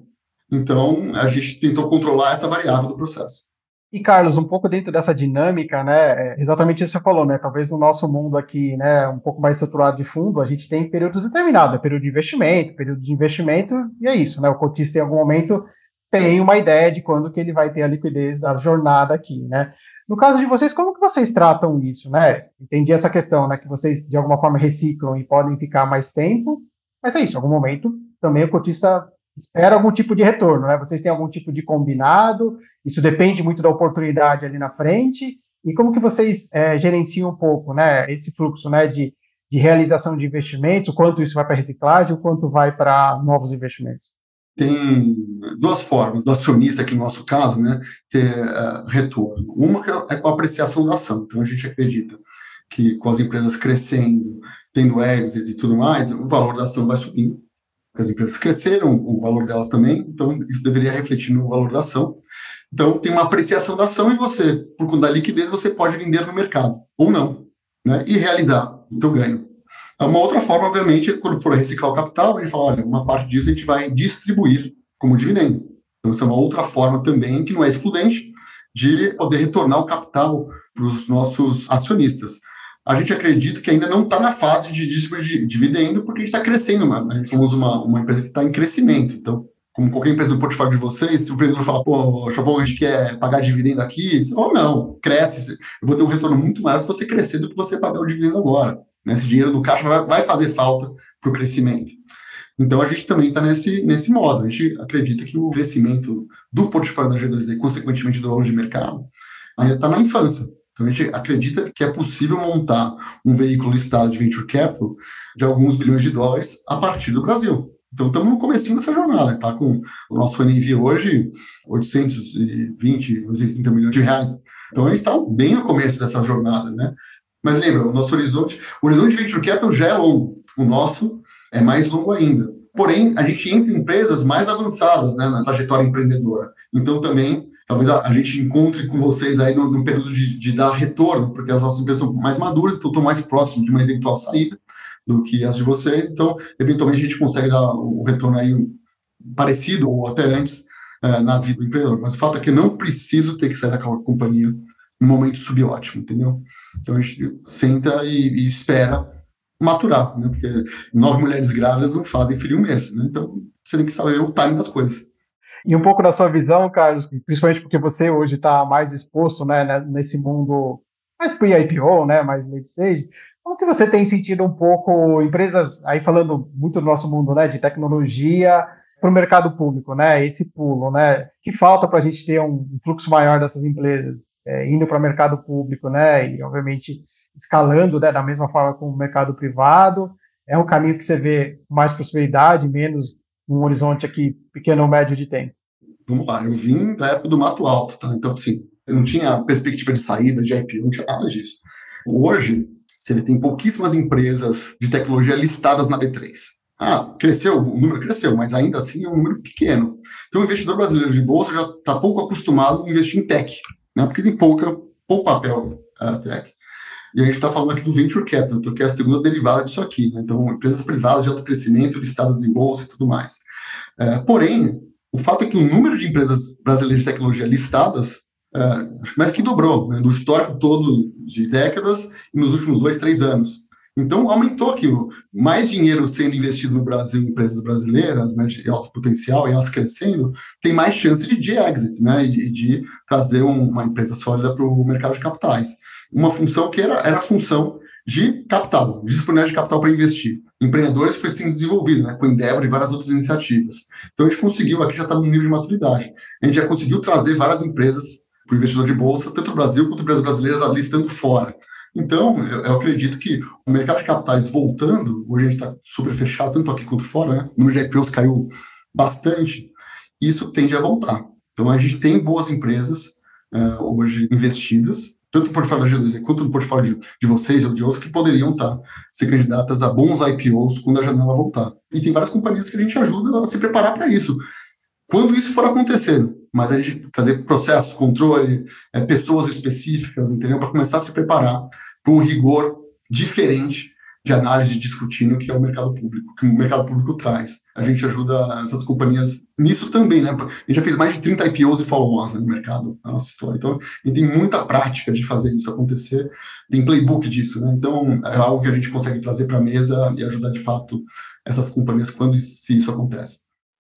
Então, a gente tentou controlar essa variável do processo. E, Carlos, um pouco dentro dessa dinâmica, né, é exatamente isso que você falou, né, talvez no nosso mundo aqui, né, um pouco mais estruturado de fundo, a gente tem períodos determinados, é período de investimento, período de investimento, e é isso, né, o cotista em algum momento tem uma ideia de quando que ele vai ter a liquidez da jornada aqui, né. No caso de vocês, como que vocês tratam isso, né? Entendi essa questão, né, que vocês de alguma forma reciclam e podem ficar mais tempo, mas é isso, em algum momento também o cotista espera algum tipo de retorno, né? Vocês têm algum tipo de combinado? Isso depende muito da oportunidade ali na frente. E como que vocês é, gerenciam um pouco, né? Esse fluxo, né? De, de realização de investimentos, quanto isso vai para reciclagem, o quanto vai para novos investimentos? Tem duas formas do acionista, aqui no nosso caso, né, ter uh, retorno. Uma é com a apreciação da ação. Então, a gente acredita que com as empresas crescendo, tendo exit e tudo mais, o valor da ação vai subindo as empresas cresceram, o valor delas também, então isso deveria refletir no valor da ação. Então tem uma apreciação da ação e você, por conta da liquidez, você pode vender no mercado, ou não, né? e realizar o ganho. Uma outra forma, obviamente, é quando for reciclar o capital, a gente fala, olha, uma parte disso a gente vai distribuir como dividendo. Então, isso é uma outra forma também, que não é excludente, de poder retornar o capital para os nossos acionistas a gente acredita que ainda não está na fase de distribuir dividendo, porque a gente está crescendo, mano. A gente somos uma, uma empresa que está em crescimento. Então, como qualquer empresa do portfólio de vocês, se o empreendedor fala, pô, Chavão, a gente quer pagar dividendo aqui, fala, não, cresce, eu vou ter um retorno muito maior se você crescer do que você pagar o dividendo agora. Né? Esse dinheiro no caixa vai, vai fazer falta para o crescimento. Então, a gente também está nesse, nesse modo. A gente acredita que o crescimento do portfólio da G2D, consequentemente do valor de mercado, ainda está na infância. Então, a gente acredita que é possível montar um veículo listado de venture capital de alguns bilhões de dólares a partir do Brasil. Então, estamos no começo dessa jornada. Está com o nosso NV hoje 820, 830 milhões de reais. Então, a gente está bem no começo dessa jornada, né? Mas lembra, o nosso horizonte, o horizonte de venture capital já é longo. O nosso é mais longo ainda. Porém, a gente entra em empresas mais avançadas né, na trajetória empreendedora. Então, também, talvez a, a gente encontre com vocês aí no, no período de, de, dar retorno, porque as nossas empresas são mais maduras, então estão mais próximos de uma eventual saída do que as de vocês. Então, eventualmente, a gente consegue dar o retorno aí parecido ou até antes é, na vida do empreendedor. Mas o fato é que eu não preciso ter que sair daquela companhia no momento subótimo, entendeu? Então, a gente senta e, e espera maturar, né? Porque nove mulheres grávidas não fazem filho um mês, né? Então você tem que saber o timing das coisas. E um pouco da sua visão, Carlos, principalmente porque você hoje está mais exposto, né, nesse mundo mais pre-IPO, né, mais late stage, como que você tem sentido um pouco empresas, aí falando muito do nosso mundo, né, de tecnologia para o mercado público, né, esse pulo, né, que falta para a gente ter um fluxo maior dessas empresas é, indo para o mercado público, né, e obviamente escalando né, da mesma forma com o mercado privado? É um caminho que você vê mais prosperidade, menos um horizonte aqui pequeno ou médio de tempo? Vamos lá, eu vim da época do Mato Alto, tá? Então, assim, eu não tinha perspectiva de saída, de IPO, não tinha nada disso. Hoje, você tem pouquíssimas empresas de tecnologia listadas na B3. Ah, cresceu, o número cresceu, mas ainda assim é um número pequeno. Então, o investidor brasileiro de bolsa já está pouco acostumado a investir em tech, né? porque tem pouca, pouco papel uh, tech. E a gente está falando aqui do Venture Capital, que é a segunda derivada disso aqui. Né? Então, empresas privadas de alto crescimento, listadas em bolsa e tudo mais. É, porém, o fato é que o número de empresas brasileiras de tecnologia listadas que mais que dobrou, né? histórico todo de décadas e nos últimos dois, três anos. Então, aumentou aqui mais dinheiro sendo investido no Brasil em empresas brasileiras, né, de alto potencial, e elas crescendo, tem mais chance de, de exit, né, e de, trazer um, uma empresa sólida para o mercado de capitais uma função que era, era função de capital, de disponibilidade de capital para investir. Empreendedores foi sendo desenvolvido, né, com Endeavor e várias outras iniciativas. Então a gente conseguiu, aqui já está no nível de maturidade, a gente já conseguiu trazer várias empresas para o investidor de bolsa, tanto no Brasil quanto empresas brasileiras ali estando fora. Então, eu, eu, acredito que o mercado de capitais voltando, hoje a gente está super fechado, tanto aqui quanto fora, né? O número de IPOs caiu bastante, isso tende a voltar. Então, a gente tem boas empresas uh, hoje investidas, tanto no portfólio da G2E quanto no portfólio de, de, vocês ou de outros, que poderiam estar tá, ser candidatas a bons IPOs quando a janela voltar. E tem várias companhias que a gente ajuda a se preparar para isso. Quando isso for acontecendo, mas a gente fazer processos, controle, é, pessoas específicas, entendeu? Para começar a se preparar para um rigor diferente de análise discutindo que é o mercado público, que o mercado público traz. A gente ajuda essas companhias nisso também, né? A gente já fez mais de 30 IPOs e follow-ons né, no mercado, na nossa história. Então, a gente tem muita prática de fazer isso acontecer, tem playbook disso, né? Então, é algo que a gente consegue trazer para a mesa e ajudar de fato essas companhias quando se isso acontece.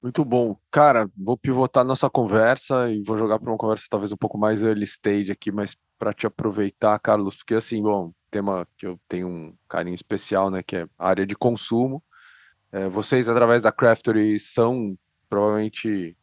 Muito bom. Cara, vou pivotar nossa conversa e vou jogar para uma conversa talvez um pouco mais early stage aqui, mas para te aproveitar, Carlos, porque assim, bom, tema que eu tenho um carinho especial, né, que é área de consumo. É, vocês, através da Craftery, são provavelmente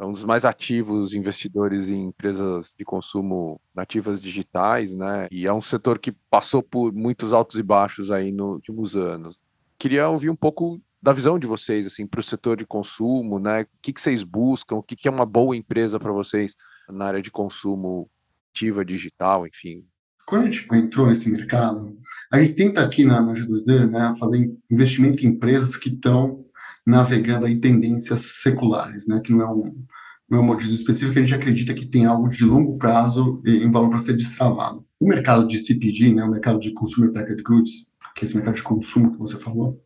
um dos mais ativos investidores em empresas de consumo nativas digitais, né? E é um setor que passou por muitos altos e baixos aí nos últimos anos. Queria ouvir um pouco da visão de vocês, assim, para o setor de consumo, né? O que, que vocês buscam? O que, que é uma boa empresa para vocês na área de consumo ativa, digital, enfim? quando a gente entrou nesse mercado, a gente tenta aqui na, na G2D né, fazer investimento em empresas que estão navegando em tendências seculares, né, que não é um, não é um modismo específico, a gente acredita que tem algo de longo prazo em valor para ser destravado. O mercado de CPG, né, o mercado de Consumer Packaged Goods, que é esse mercado de consumo que você falou,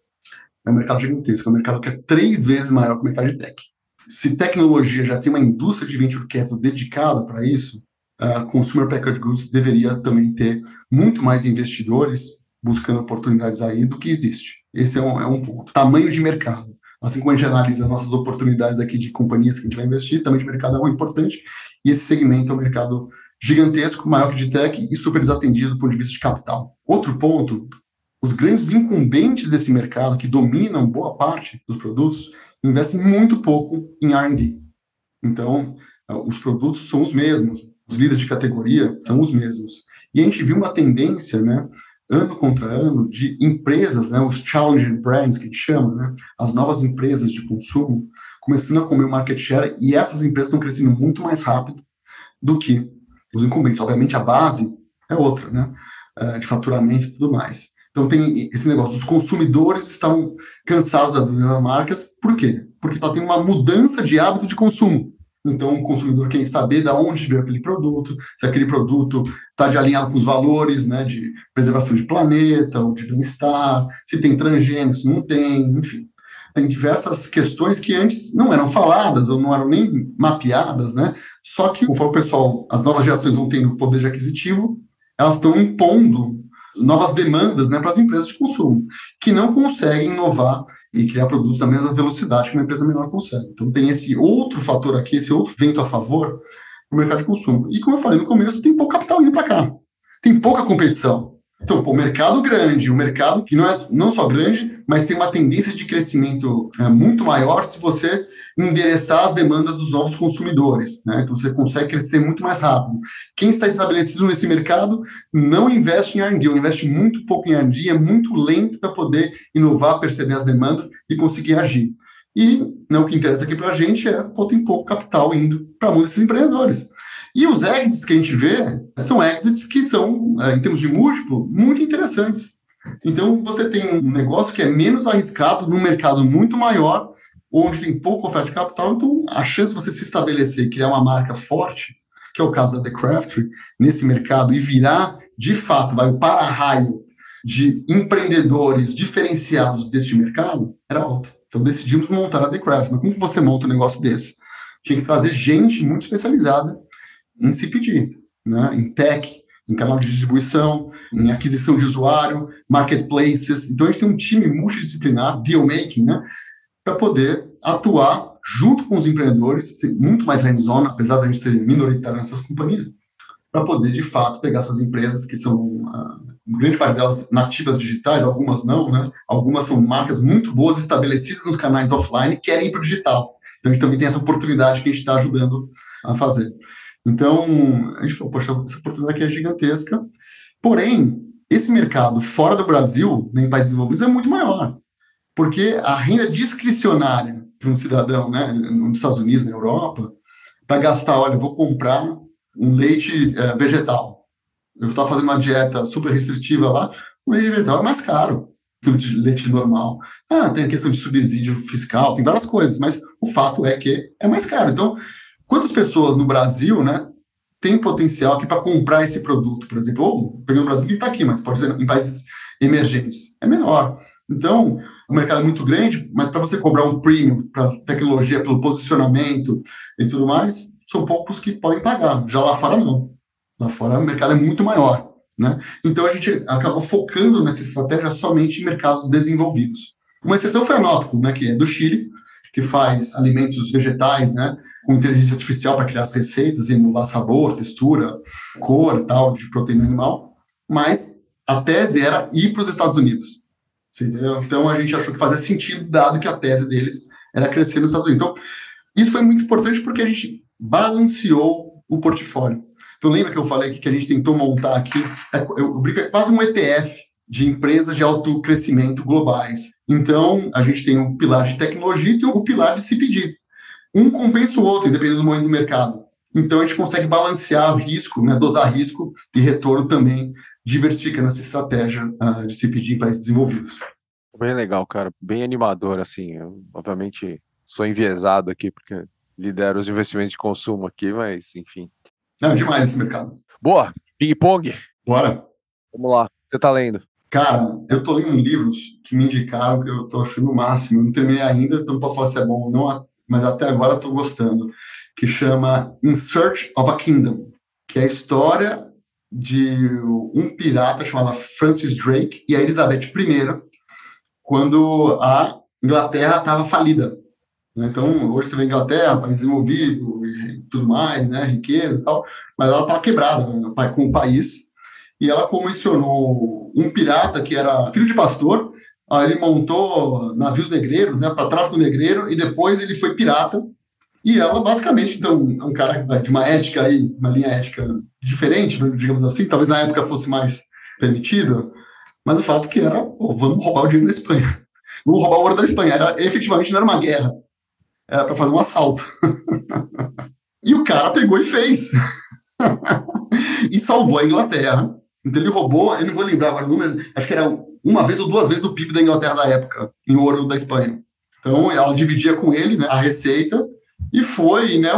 é um mercado gigantesco, é um mercado que é três vezes maior que o mercado de tech. Se tecnologia já tem uma indústria de venture capital dedicada para isso, uh, consumer packaged goods deveria também ter muito mais investidores buscando oportunidades aí do que existe. Esse é um, é um ponto. Tamanho de mercado. Assim como a gente analisa nossas oportunidades aqui de companhias que a gente vai investir, tamanho de mercado é um importante. E esse segmento é um mercado gigantesco, maior que de tech e super desatendido do ponto de vista de capital. Outro ponto, os grandes incumbentes desse mercado, que dominam boa parte dos produtos, investem muito pouco em R&D. Então, os produtos são os mesmos, os líderes de categoria são os mesmos. E a gente viu uma tendência, né, ano contra ano, de empresas, né, os challenger brands que a gente chama, né, as novas empresas de consumo, começando a comer o market share, e essas empresas estão crescendo muito mais rápido do que os incumbentes. Obviamente, a base é outra, né, eh, de faturamento e tudo mais. Então tem esse negócio, os consumidores estão cansados das mesmas marcas, por quê? Porque ela tem uma mudança de hábito de consumo. Então o consumidor quer saber de onde veio aquele produto, se aquele produto está de alinhado com os valores né, de preservação de planeta ou de bem-estar, se tem transgênero, se não tem, enfim. Tem diversas questões que antes não eram faladas ou não eram nem mapeadas, né? Só que conforme o pessoal, as novas gerações vão tendo poder de aquisitivo, elas estão impondo novas demandas né, para as empresas de consumo, que não conseguem inovar e criar produtos da mesma velocidade que uma empresa menor consegue. Então tem esse outro fator aqui, esse outro vento a favor do mercado de consumo. E como eu falei no começo, tem pouco capital indo para cá. Tem pouca competição. Então, o mercado grande, o mercado que não é não só grande, mas tem uma tendência de crescimento é, muito maior se você endereçar as demandas dos novos consumidores. Né? Então, você consegue crescer muito mais rápido. Quem está estabelecido nesse mercado não investe em R&D, ou investe muito pouco em R&D, é muito lento para poder inovar, perceber as demandas e conseguir agir. E né, o que interessa aqui para a gente é, pô, tem pouco capital indo para muitos empreendedores. E os exits que a gente vê são exits que são, é, em termos de múltiplo, muito interessantes. Então, você tem um negócio que é menos arriscado num mercado muito maior, onde tem pouco oferta de capital, então a chance de você se estabelecer e criar uma marca forte, que é o caso da The Craftery, nesse mercado, e virar, de fato, vai o para-raio de empreendedores diferenciados deste mercado, era alto. Então, decidimos montar a The Craft. Mas como você monta um negócio desse? Tinha que trazer gente muito especializada em CPD, né, em tech, em canal de distribuição, em aquisição de usuário, marketplaces. Então a gente tem um time multidisciplinar, deal making, né, para poder atuar junto com os empreendedores, muito mais hands-on, apesar da gente ser minoritário nessas companhias, para poder de fato pegar essas empresas que são uh, grande parte delas nativas digitais, algumas não, né? Algumas são marcas muito boas estabelecidas nos canais offline, querem ir para o digital. Então a gente também tem essa oportunidade que a gente está ajudando a fazer. Então, a gente falou, poxa, essa oportunidade aqui é gigantesca. Porém, esse mercado fora do Brasil, né, em países desenvolvidos, é muito maior. Porque a renda discricionária para um cidadão né, nos Estados Unidos, na Europa, para gastar, olha, eu vou comprar um leite é, vegetal. Eu estava fazendo uma dieta super restritiva lá, o leite vegetal é mais caro que o leite normal. Ah, tem a questão de subsídio fiscal, tem várias coisas, mas o fato é que é mais caro. Então, Quantas pessoas no Brasil, né, tem potencial aqui para comprar esse produto, por exemplo, ou pegando o Brasil que está aqui, mas pode ser em países emergentes, é menor. Então, o mercado é muito grande, mas para você cobrar um premium para tecnologia, pelo posicionamento e tudo mais, são poucos que podem pagar. Já lá fora, não. Lá fora, o mercado é muito maior. Né? Então, a gente acabou focando nessa estratégia somente em mercados desenvolvidos. Uma exceção foi a Nótico, né, que é do Chile, que faz alimentos vegetais, né, com inteligência artificial para criar as receitas, emular sabor, textura, cor, tal, de proteína animal. Mas a tese era ir para os Estados Unidos. Então a gente achou que fazia sentido, dado que a tese deles era crescer nos Estados Unidos. Então, isso foi muito importante porque a gente balanceou o portfólio. Então, lembra que eu falei que a gente tentou montar aqui, é, eu brinco, é quase um ETF de empresas de alto crescimento globais. Então, a gente tem um pilar de tecnologia e tem um pilar de CPD. Um compensa o outro, dependendo do momento do mercado. Então, a gente consegue balancear o risco, né, dosar risco e retorno também, diversificando essa estratégia uh, de CPD em países desenvolvidos. Bem legal, cara. Bem animador, assim. Eu, obviamente, sou enviesado aqui, porque lidero os investimentos de consumo aqui, mas, enfim. Não, demais esse mercado. Boa. Ping-pong. Bora. Vamos lá. Você tá lendo? Cara, eu tô lendo livros que me indicaram que eu tô achando o máximo. Eu não terminei ainda, então não posso falar se é bom ou não, mas até agora eu tô gostando. Que chama In Search of a Kingdom, que é a história de um pirata chamado Francis Drake e a Elizabeth I, quando a Inglaterra estava falida. Então, hoje você vê a Inglaterra, país desenvolvido e tudo mais, né, riqueza e tal, mas ela estava quebrada né, com o país e ela comissionou um pirata que era filho de pastor. Aí ele montou navios negreiros, né, para tráfico negreiro, e depois ele foi pirata. E ela, basicamente, então, é um cara de uma ética aí, uma linha ética diferente, né, digamos assim, talvez na época fosse mais permitido, mas o fato que era, pô, vamos roubar o dinheiro da Espanha. [LAUGHS] Vamos roubar o ouro da Espanha. Era, efetivamente não era uma guerra, era para fazer um assalto. [LAUGHS] e o cara pegou e fez. [LAUGHS] e salvou a Inglaterra Então ele roubou, eu não vou lembrar agora o número, acho que era uma vez ou duas vezes o PIB da Inglaterra da época, em ouro da Espanha. Então ela dividia com ele né, a receita e foi, né,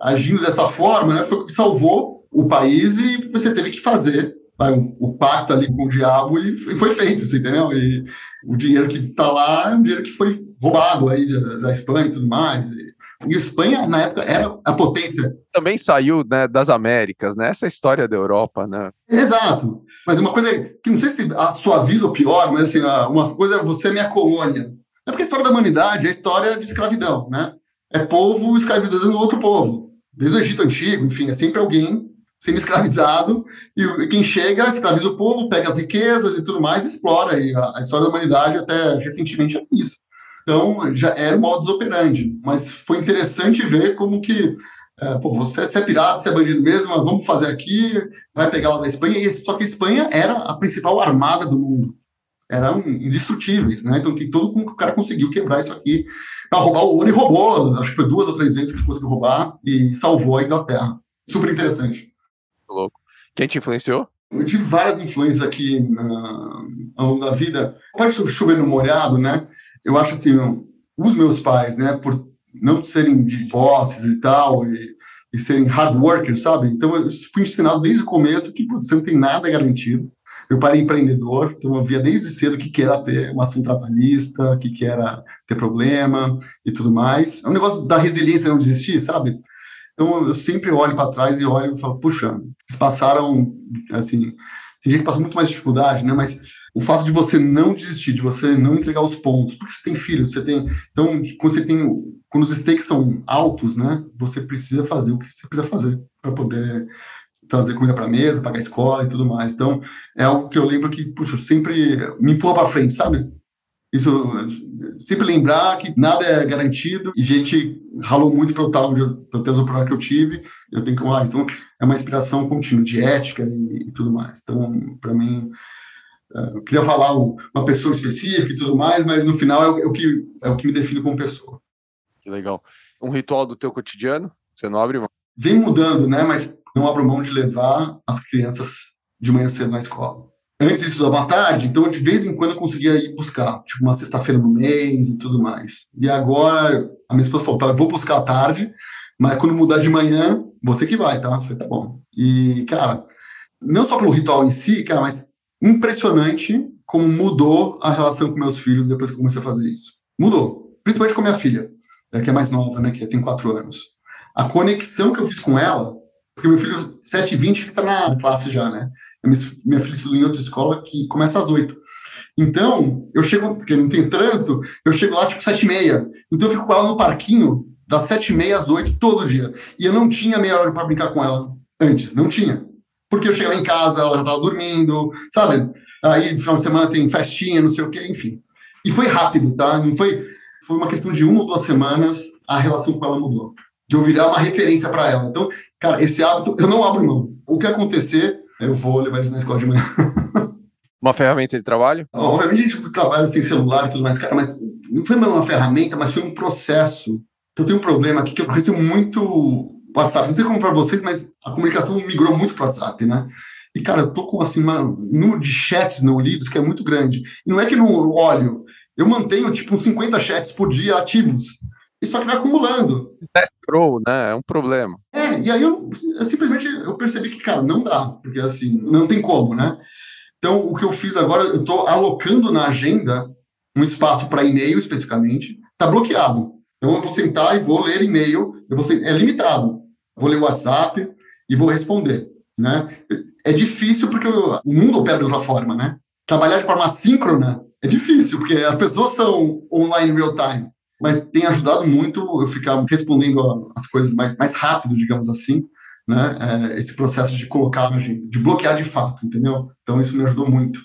agindo dessa forma, né, foi o que salvou o país e você teve que fazer vai, um, o pacto ali com o diabo e foi feito, você entendeu? E o dinheiro que está lá é um dinheiro que foi roubado aí da, da Espanha e tudo mais. E, e a Espanha, na época, era a potência. Também saiu né, das Américas, né? Essa história da Europa, né? Exato. Mas uma coisa que não sei se a suaviza ou pior, mas assim, uma coisa é você é minha colônia. É porque a história da humanidade é a história de escravidão, né? É povo escravizando outro povo. Desde o Egito Antigo, enfim, é sempre alguém sendo escravizado, e quem chega escraviza o povo, pega as riquezas e tudo mais, explora. E a, história da humanidade, até recentemente, é isso. Então, já era o modus operandi. Mas foi interessante ver como que, é, pô, você, você, é pirata, você é bandido mesmo, vamos fazer aqui, vai pegar lá da Espanha. E, só que a Espanha era a principal armada do mundo. Eram indestrutíveis, né? Então, tem todo o cara conseguiu quebrar isso aqui para roubar o ouro e roubou. Acho que foi duas ou três vezes que ele conseguiu roubar e salvou a Inglaterra. Super interessante. Louco. Quem te influenciou? Eu tive várias influências aqui na, ao longo da vida. Pode chover no molhado, né? Eu acho assim, os meus pais, né, por não serem de posses e tal, e, e serem hard workers, sabe? Então eu fui ensinado desde o começo que você não tem nada garantido. Eu parei empreendedor, então eu via desde cedo o que, que era ter uma ação trabalhista, o que, que era ter problema e tudo mais. É um negócio da resiliência não desistir, sabe? Então eu sempre olho para trás e olho e falo, puxa, eles passaram, assim, tem gente que passa muito mais dificuldade, né? Mas o fato de você não desistir, de você não entregar os pontos, porque você tem filhos, você tem. Então, quando você tem. Quando os stakes são altos, né? Você precisa fazer o que você precisa fazer para poder trazer comida para mesa, pagar a escola e tudo mais. Então, é algo que eu lembro que, puxa, sempre me empurra para frente, sabe? Isso, sempre lembrar que nada é garantido e gente ralou muito para eu estar onde eu, as oportunidades que eu tive. Eu tenho que, ah, então, é uma inspiração contínua de ética e, e tudo mais. Então, para mim, eu queria falar uma pessoa específica e tudo mais, mas no final é o, é o, que, é o que me define como pessoa. Que legal. Um ritual do teu cotidiano? Você não abre mão? Vem mudando, né? Mas não abro mão de levar as crianças de manhã cedo na escola. Antes isso estudava à tarde, então de vez em quando eu conseguia ir buscar, tipo uma sexta-feira no mês e tudo mais. E agora a minha esposa falou, tá, eu vou buscar à tarde, mas quando mudar de manhã, você que vai, tá? Eu falei, tá bom. E, cara, não só pelo ritual em si, cara, mas impressionante como mudou a relação com meus filhos depois que eu comecei a fazer isso. Mudou. Principalmente com a minha filha, é, que é mais nova, né, que tem quatro anos. A conexão que eu fiz com ela, porque meu filho, 7 e 20 está na classe já, né? Minha filha estuda em outra escola que começa às 8. Então, eu chego, porque não tem trânsito, eu chego lá tipo 7 e meia. Então eu fico com ela no parquinho das 7 e meia às 8 todo dia. E eu não tinha meia hora para brincar com ela antes, não tinha porque eu chego lá em casa, ela já estava dormindo, sabe? Aí no final de semana tem festinha, não sei o quê, enfim. E foi rápido, tá? Não foi, foi uma questão de uma ou duas semanas, a relação com ela mudou. De eu virar uma referência para ela. Então, cara, esse hábito eu não abro mão. O que acontecer, eu vou levar eles na escola de manhã. [LAUGHS] Uma ferramenta de trabalho? Obviamente a gente trabalha sem celular e tudo mais, cara, mas não foi uma ferramenta, mas foi um processo. Eu tenho um problema aqui que eu recebo muito WhatsApp. Não sei como para vocês, mas a comunicação migrou muito para o WhatsApp, né? E, cara, eu tô com assim, um número de chats não lidos que é muito grande. E não é que não olho, eu mantenho tipo uns 50 chats por dia ativos. E só que vai acumulando. Pro, né? É um problema. É, e aí eu, eu, simplesmente eu percebi que, cara, não dá, porque assim, não tem como, né? Então, o que eu fiz agora, eu estou alocando na agenda um espaço para e-mail especificamente, tá bloqueado. Então eu vou sentar e vou ler e-mail, eu vou é limitado. vou ler o WhatsApp e vou responder, né? É difícil porque o mundo opera de outra forma, né? Trabalhar de forma assíncrona é difícil, porque as pessoas são online real time, mas tem ajudado muito eu ficar respondendo as coisas mais, mais rápido, digamos assim, né? É, esse processo de colocar, de bloquear de fato, entendeu? Então isso me ajudou muito.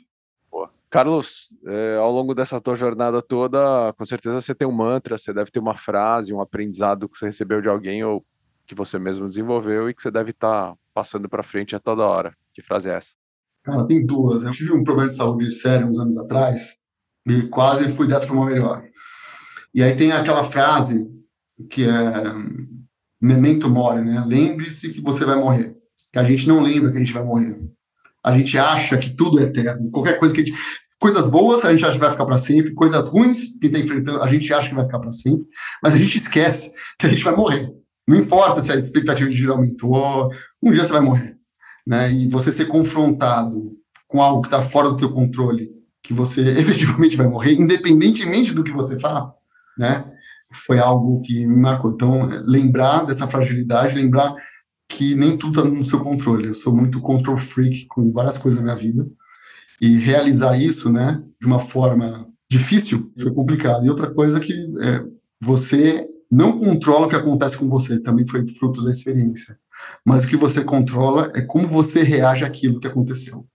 Carlos, é, ao longo dessa tua jornada toda, com certeza você tem um mantra, você deve ter uma frase, um aprendizado que você recebeu de alguém ou que você mesmo desenvolveu e que você deve estar tá passando para frente a toda hora. Que frase é essa? Cara, tem duas. Eu tive um problema de saúde sério uns anos atrás e quase fui dessa para uma melhor. E aí tem aquela frase que é memento mori, né? Lembre-se que você vai morrer. Que a gente não lembra que a gente vai morrer. A gente acha que tudo é eterno. Qualquer coisa que a gente. Coisas boas a gente acha que vai ficar para sempre, coisas ruins que está enfrentando a gente acha que vai ficar para sempre, mas a gente esquece que a gente vai morrer. Não importa se a expectativa de vida aumentou, um dia você vai morrer. Né? E você ser confrontado com algo que está fora do teu controle, que você [LAUGHS] efetivamente vai morrer, independentemente do que você faça, né? Foi algo que me marcou. Então, lembrar dessa fragilidade, lembrar que nem tudo está no seu controle. Eu sou muito control freak com várias coisas na minha vida. E realizar isso, né, de uma forma difícil, foi complicado. E outra coisa que é, você não controla o que acontece com você, também foi fruto da experiência. Mas o que você controla é como você reage àquilo que aconteceu.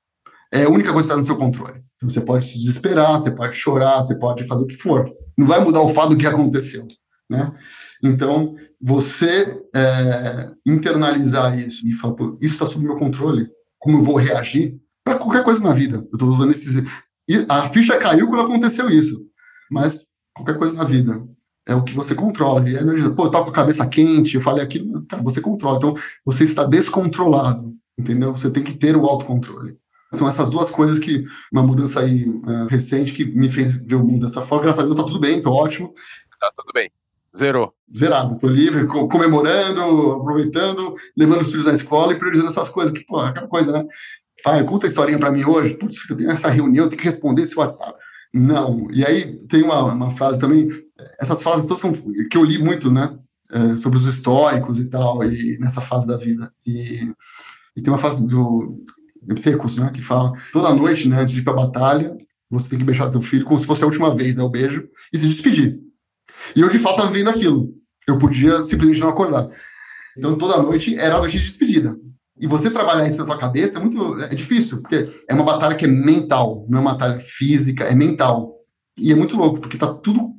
É a única coisa que está no seu controle. Então, você pode se desesperar, você pode chorar, você pode fazer o que for. Não vai mudar o fato do que aconteceu, né? Então, você é, internalizar isso e falar, isso está sob meu controle, como eu vou reagir para qualquer coisa na vida. Eu estou usando esses. A ficha caiu quando aconteceu isso, mas qualquer coisa na vida é o que você controla. E aí, pô, eu tava com a cabeça quente, eu falei aquilo, cara, você controla. Então, você está descontrolado, entendeu? Você tem que ter o autocontrole. São essas duas coisas que, uma mudança aí uh, recente que me fez ver o mundo dessa forma. Graças a Deus tá tudo bem, tô ótimo. Tá tudo bem. Zerou. Zerado, tô livre, comemorando, aproveitando, levando os filhos à escola e priorizando essas coisas, que, pô, aquela coisa, né? Ah, conta a historinha para mim hoje, putz, eu tenho essa reunião, eu tenho que responder esse WhatsApp. Não. E aí tem uma, uma frase também, essas frases todas são que eu li muito, né? É, sobre os estoicos e tal, e nessa fase da vida. E, e tem uma frase do Epictetus, né, que fala toda noite, né, antes de ir para a batalha, você tem que beijar teu filho como se fosse a última vez, né, o beijo, e se despedir. E eu, de fato, estava vendo aquilo. Eu podia simplesmente não acordar. Então, toda noite era a noite de despedida. E você trabalhar isso na tua cabeça é muito é difícil, porque é uma batalha que é mental, não é uma batalha física, é mental. E é muito louco, porque tá tudo.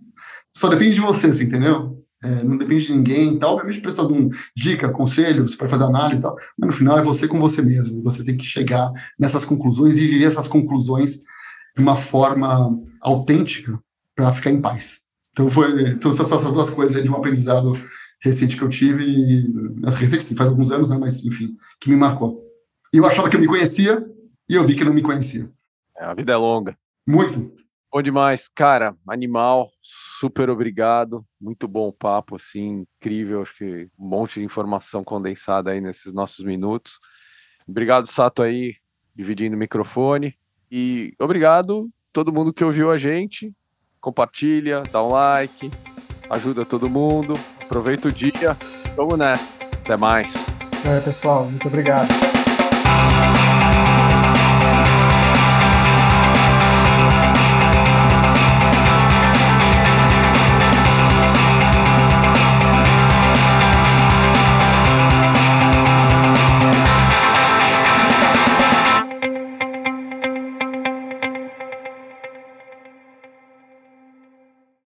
Só depende de você, você entendeu? É, não depende de ninguém e tal. Obviamente precisa de um dica, conselho, você pode fazer análise e tal, mas no final é você com você mesmo. Você tem que chegar nessas conclusões e viver essas conclusões de uma forma autêntica para ficar em paz. Então, foi, são essas duas coisas de um aprendizado recente que eu tive, e, recente sim, faz alguns anos, né, mas enfim, que me marcou. E eu achava que eu me conhecia e eu vi que não me conhecia. É, a vida é longa. Muito. Bom demais, cara, animal, super obrigado, muito bom o papo, assim, incrível, acho que um monte de informação condensada aí nesses nossos minutos. Obrigado, Sato, aí, dividindo o microfone, e obrigado todo mundo que ouviu a gente, compartilha, dá um like, ajuda todo mundo, aproveita o dia, vamos nessa, até mais. É, pessoal, muito obrigado.